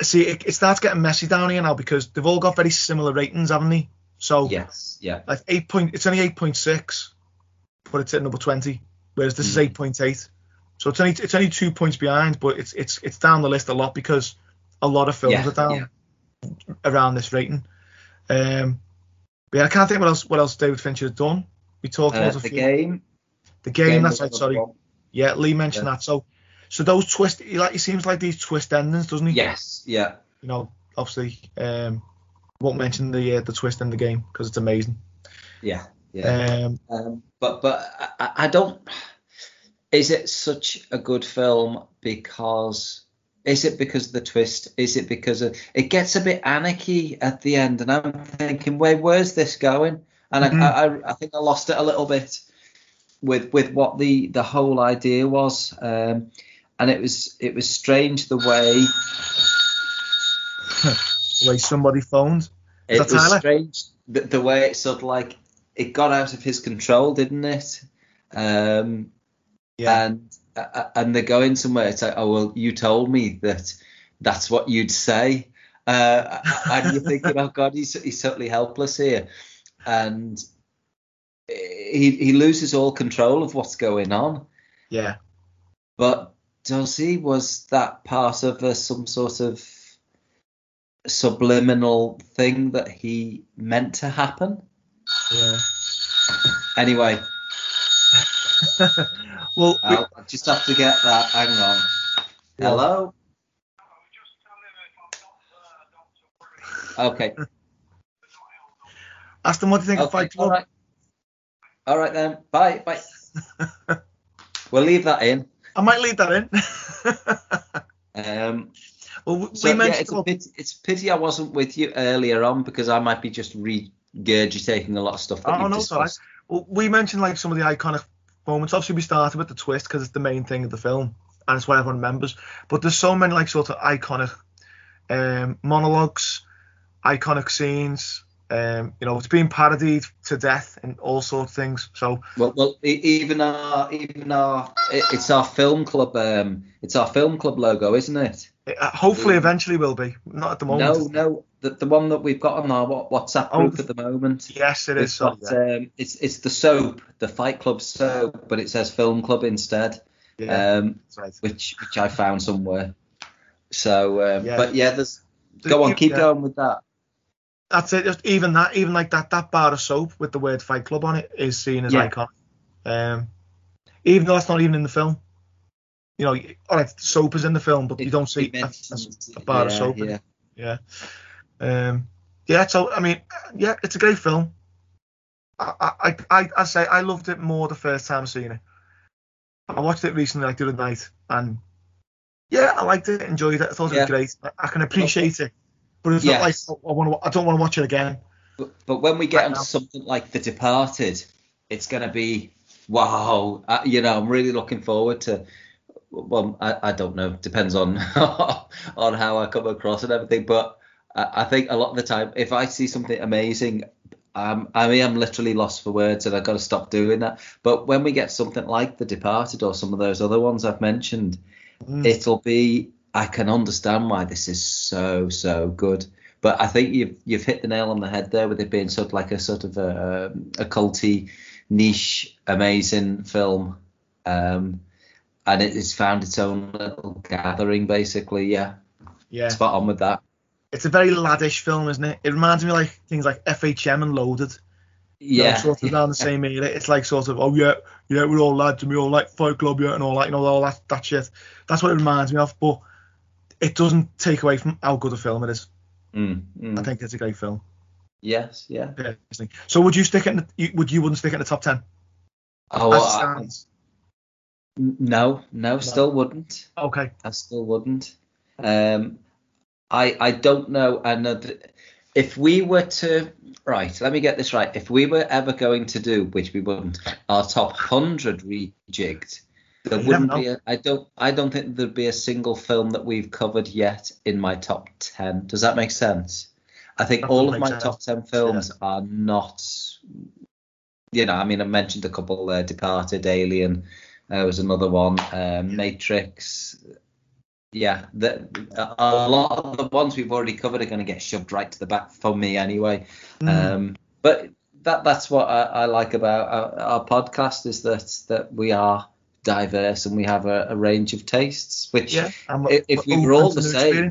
see it, it starts getting messy down here now because they've all got very similar ratings, haven't they? So Yes. Yeah. like eight point, it's only eight point six, but it's at number twenty, whereas this is Mm. eight point eight. So it's only it's only two points behind, but it's it's it's down the list a lot because a lot of films Yeah, are down yeah. around this rating. Um, but yeah, I can't think what else what else David Fincher has done. We talked Uh, about the few- game. the game. that's was right. Sorry, yeah, Lee mentioned Yeah. that. So so those twist, he like he seems like these twist endings, doesn't he? Yes. Yeah. You know, obviously, um, won't mention the uh, the twist in the game because it's amazing. Yeah. Yeah. Um, Um, but but I, I don't. Is it such a good film because? Is it because of the twist? Is it because of it gets a bit anarchy at the end, and I'm thinking, where where's this going? And Mhm. I, I I think I lost it a little bit with with what the the whole idea was, um, and it was it was strange the way the way somebody phoned. Is it was strange the, the way it sort of like it got out of his control, didn't it? Um, Yeah. and uh, and they're going somewhere. It's like, oh well, you told me that that's what you'd say, uh, and you're thinking, oh god, he's he's totally helpless here, and he he loses all control of what's going on. yeah. But does he? Was that part of a, some sort of subliminal thing that he meant to happen? Yeah. Anyway, well, we- I'll just have to get that. Hang on. Yeah. Hello. Okay. ask them what do you think of Okay. Fight All Club. right. All right then. Bye. Bye. we'll leave that in. I might leave that in. Um, well, we, so we yeah, mentioned. it's a pity, it's a pity I wasn't with you earlier on because I might be just regurgitating a lot of stuff that Oh, no, it's all right. well, we mentioned like some of the iconic moments. Obviously, we started with the twist because it's the main thing of the film and it's what everyone remembers. But there's so many like sort of iconic um, monologues, iconic scenes. Um, you know, it's been parodied to death and all sorts of things. So Well, well, even our, even our, it- it's our film club, um, it's our film club logo, isn't it? Uh, hopefully, Mm. eventually, will be. Not at the moment. no, the, the one that we've got on our Wha- WhatsApp Oh, group the- at the moment. Yes, it is. It's got, yeah. um, it's it's the soap, the Fight Club soap, but it says Film Club instead, yeah, um, right. which which I found somewhere. So, um, Yeah. but yeah, there's go on, keep yeah. going with that. That's it. Just even that, even like that, that bar of soap with the word Fight Club on it is seen as iconic. Um, even though that's not even in the film. You know, all right, soap is in the film, but you don't see It a, a bar of yeah, soap. in Yeah. it. Yeah. Um, yeah. So I mean, yeah, it's a great film. I, I, I, I say I loved it more the first time seeing it. I watched it recently, like the other night, and yeah, I liked it, enjoyed it. I thought it Yeah. was great. I, I can appreciate it, but it's Yes. not like I want to. I don't want to watch it again. But, but when we get Right onto now. something like The Departed, it's going to be wow. Uh, you know, I'm really looking forward to. Well, I, I don't know. Depends on on how I come across and everything. But I, I think a lot of the time, if I see something amazing, um, I mean, I'm literally lost for words, and I've got to stop doing that. But when we get something like The Departed or some of those other ones I've mentioned, Mm. it'll be I can understand why this is so so good. But I think you've you've hit the nail on the head there with it being sort of like a sort of a, a culty niche amazing film. Um, and it has found its own little gathering basically. Yeah, Yeah, spot on with that. it's a very laddish film, isn't it? It reminds me of like things like FHM and Loaded. Yeah, sort of around the same era. It's like sort of, oh yeah, yeah, we're all lads and we all like Fight Club, yeah, and all that, you know, all that that shit. That's what it reminds me of, but it doesn't take away from how good a film it is. Mm, mm. I think it's a great film. yes, yeah. personally. So would you stick it? In the, would you wouldn't stick it in the top ten? Oh, As stands? no, no, still wouldn't. Okay. I still wouldn't. Um, I I don't know. That if we were to right, let me get this right. If we were ever going to do, which we wouldn't, our top hundred rejigged, there You wouldn't be. A, I don't. I don't think there'd be a single film that we've covered yet in my top ten. Does that make sense? I think That all of my sense. top ten films are not. You know, I mean, I mentioned a couple. Uh, Departed, Alien, uh, was another one. Um, Matrix. Yeah, the, a lot of the ones we've already covered are going to get shoved right to the back for me anyway. Mm. Um, but that that's what I, I like about our, our podcast is that that we are diverse and we have a, a range of tastes. Which yeah. I'm if- if we were all the same-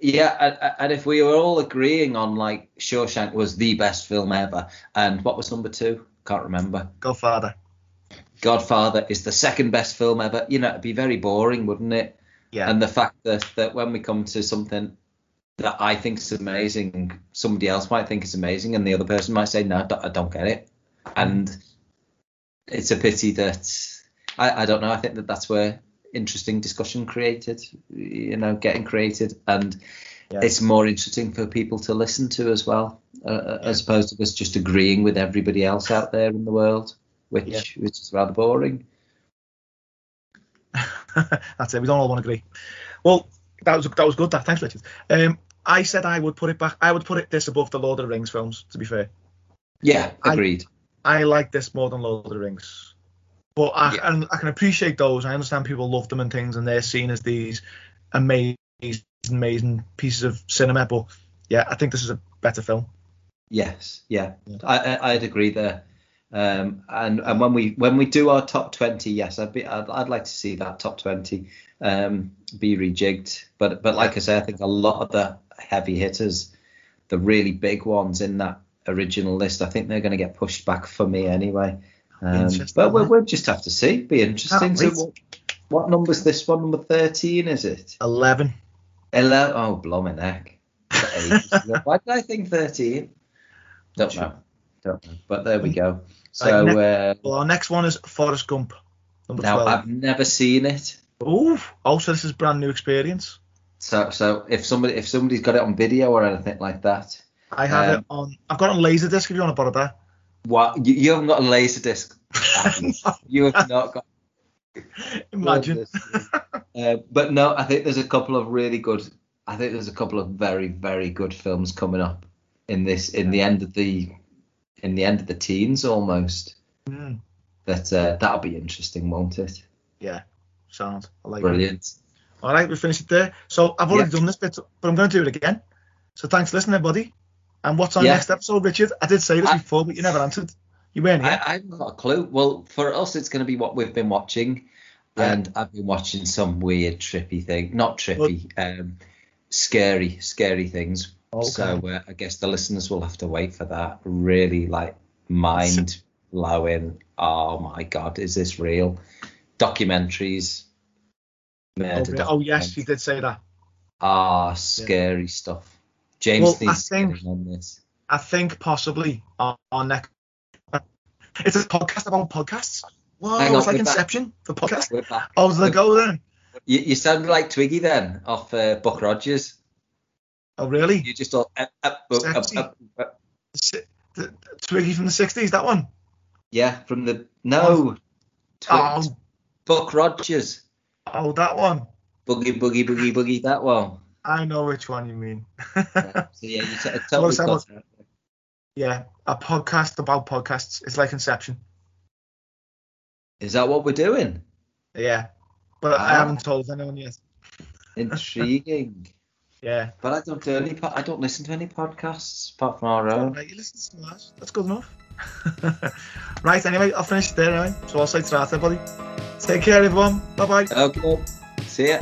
yeah, and, and if we were all agreeing on like Shawshank was the best film ever, and what was number two? Can't remember. Godfather. Godfather is the second best film ever. You know, it'd be very boring, wouldn't it? Yeah. And the fact that that when we come to something that I think is amazing, somebody else might think is amazing, and the other person might say, "No, I don't- I don't get it." And it's a pity that I, I don't know. I think that that's where interesting discussion created, you know, getting created, and Yeah. it's more interesting for people to listen to as well, uh, as opposed to us just agreeing with everybody else out there in the world, which Yeah. which is rather boring. That's it. We don't all want to agree. Well, that was that was good. That thanks, Richard. Um, I said I would put it back. I would put it this above the Lord of the Rings films. To be fair, Yeah, I- agreed. I like this more than Lord of the Rings. But I Yeah. and I can appreciate those. I understand people love them and things, and they're seen as these amazing, amazing pieces of cinema. But yeah, I think this is a better film. Yes, yeah, Yeah. I, I I'd agree there. Um, and and when we when we do our top twenty, yes, I'd be I'd, I'd like to see that top twenty um, be rejigged. But but like I say, I think a lot of the heavy hitters, the really big ones in that original list, I think they're going to get pushed back for me anyway. Um, but we'll, we'll just have to see. Be interesting. So what, what number's this one? Number thirteen, is it? Eleven. Eleven. Oh, blooming heck. Why did I think 13? Don't know. Don't know. But there we go. So Right, uh, Well, our next one is Forrest Gump, number now twelve. I've never seen it. Ooh, oh, so this is brand new experience. So so if somebody if somebody's got it on video or anything like that, I have Um, it on. I've got it on Laserdisc if you want to borrow that. what you, you haven't got a laser disc. you have not got. Imagine. Uh, but no, I think there's a couple of really good. I think there's a couple of very very good films coming up in this in the end of the in the end of the teens almost. Mm, That uh, that'll be interesting, won't it? yeah, sound. I like it. Brilliant. All right, we finished it there. So I've already Yeah. done this bit, but I'm going to do it again. So thanks for listening, everybody. And what's our Yeah. next episode, Richard? I did say this I- before, but you never answered. You weren't here. I haven't got a clue. Well, for us, it's going to be what we've been watching, Yeah. and I've been watching some weird, trippy thing. Not trippy, um, scary, scary things. Okay. So uh, I guess the listeners will have to wait for that. Really, like mind blowing. Oh my God, is this real? Documentaries. oh, yeah. oh, yes, you did say that. Ah, scary stuff. James Well, I needs to think- on this. I think possibly our, our next. It's a podcast about podcasts. Whoa, Hang on, it's like we're back. Inception for podcast. Oh, I go then? You, you sounded like Twiggy then, off uh, Buck Rogers. Oh, really? You just all up, up, up, up, up, up. Si- the- the Twiggy from the 60s, that one? Yeah, from the no. Twi- Oh, Buck Rogers. oh, that one. Boogie, boogie, boogie, boogie. That one. I know which one you mean. Right. So yeah, you t- totally got yeah, a podcast about podcasts. It's like Inception. Is that what we're doing? Yeah, but I Ah. haven't told anyone yet. Intriguing. Yeah. but I don't do any. Po- I don't listen to any podcasts apart from our own. Right, you listen to that. That's good enough. right, anyway, I'll finish it there anyway. So I'll say to that, everybody. Take care, everyone. Bye bye. Okay. See ya.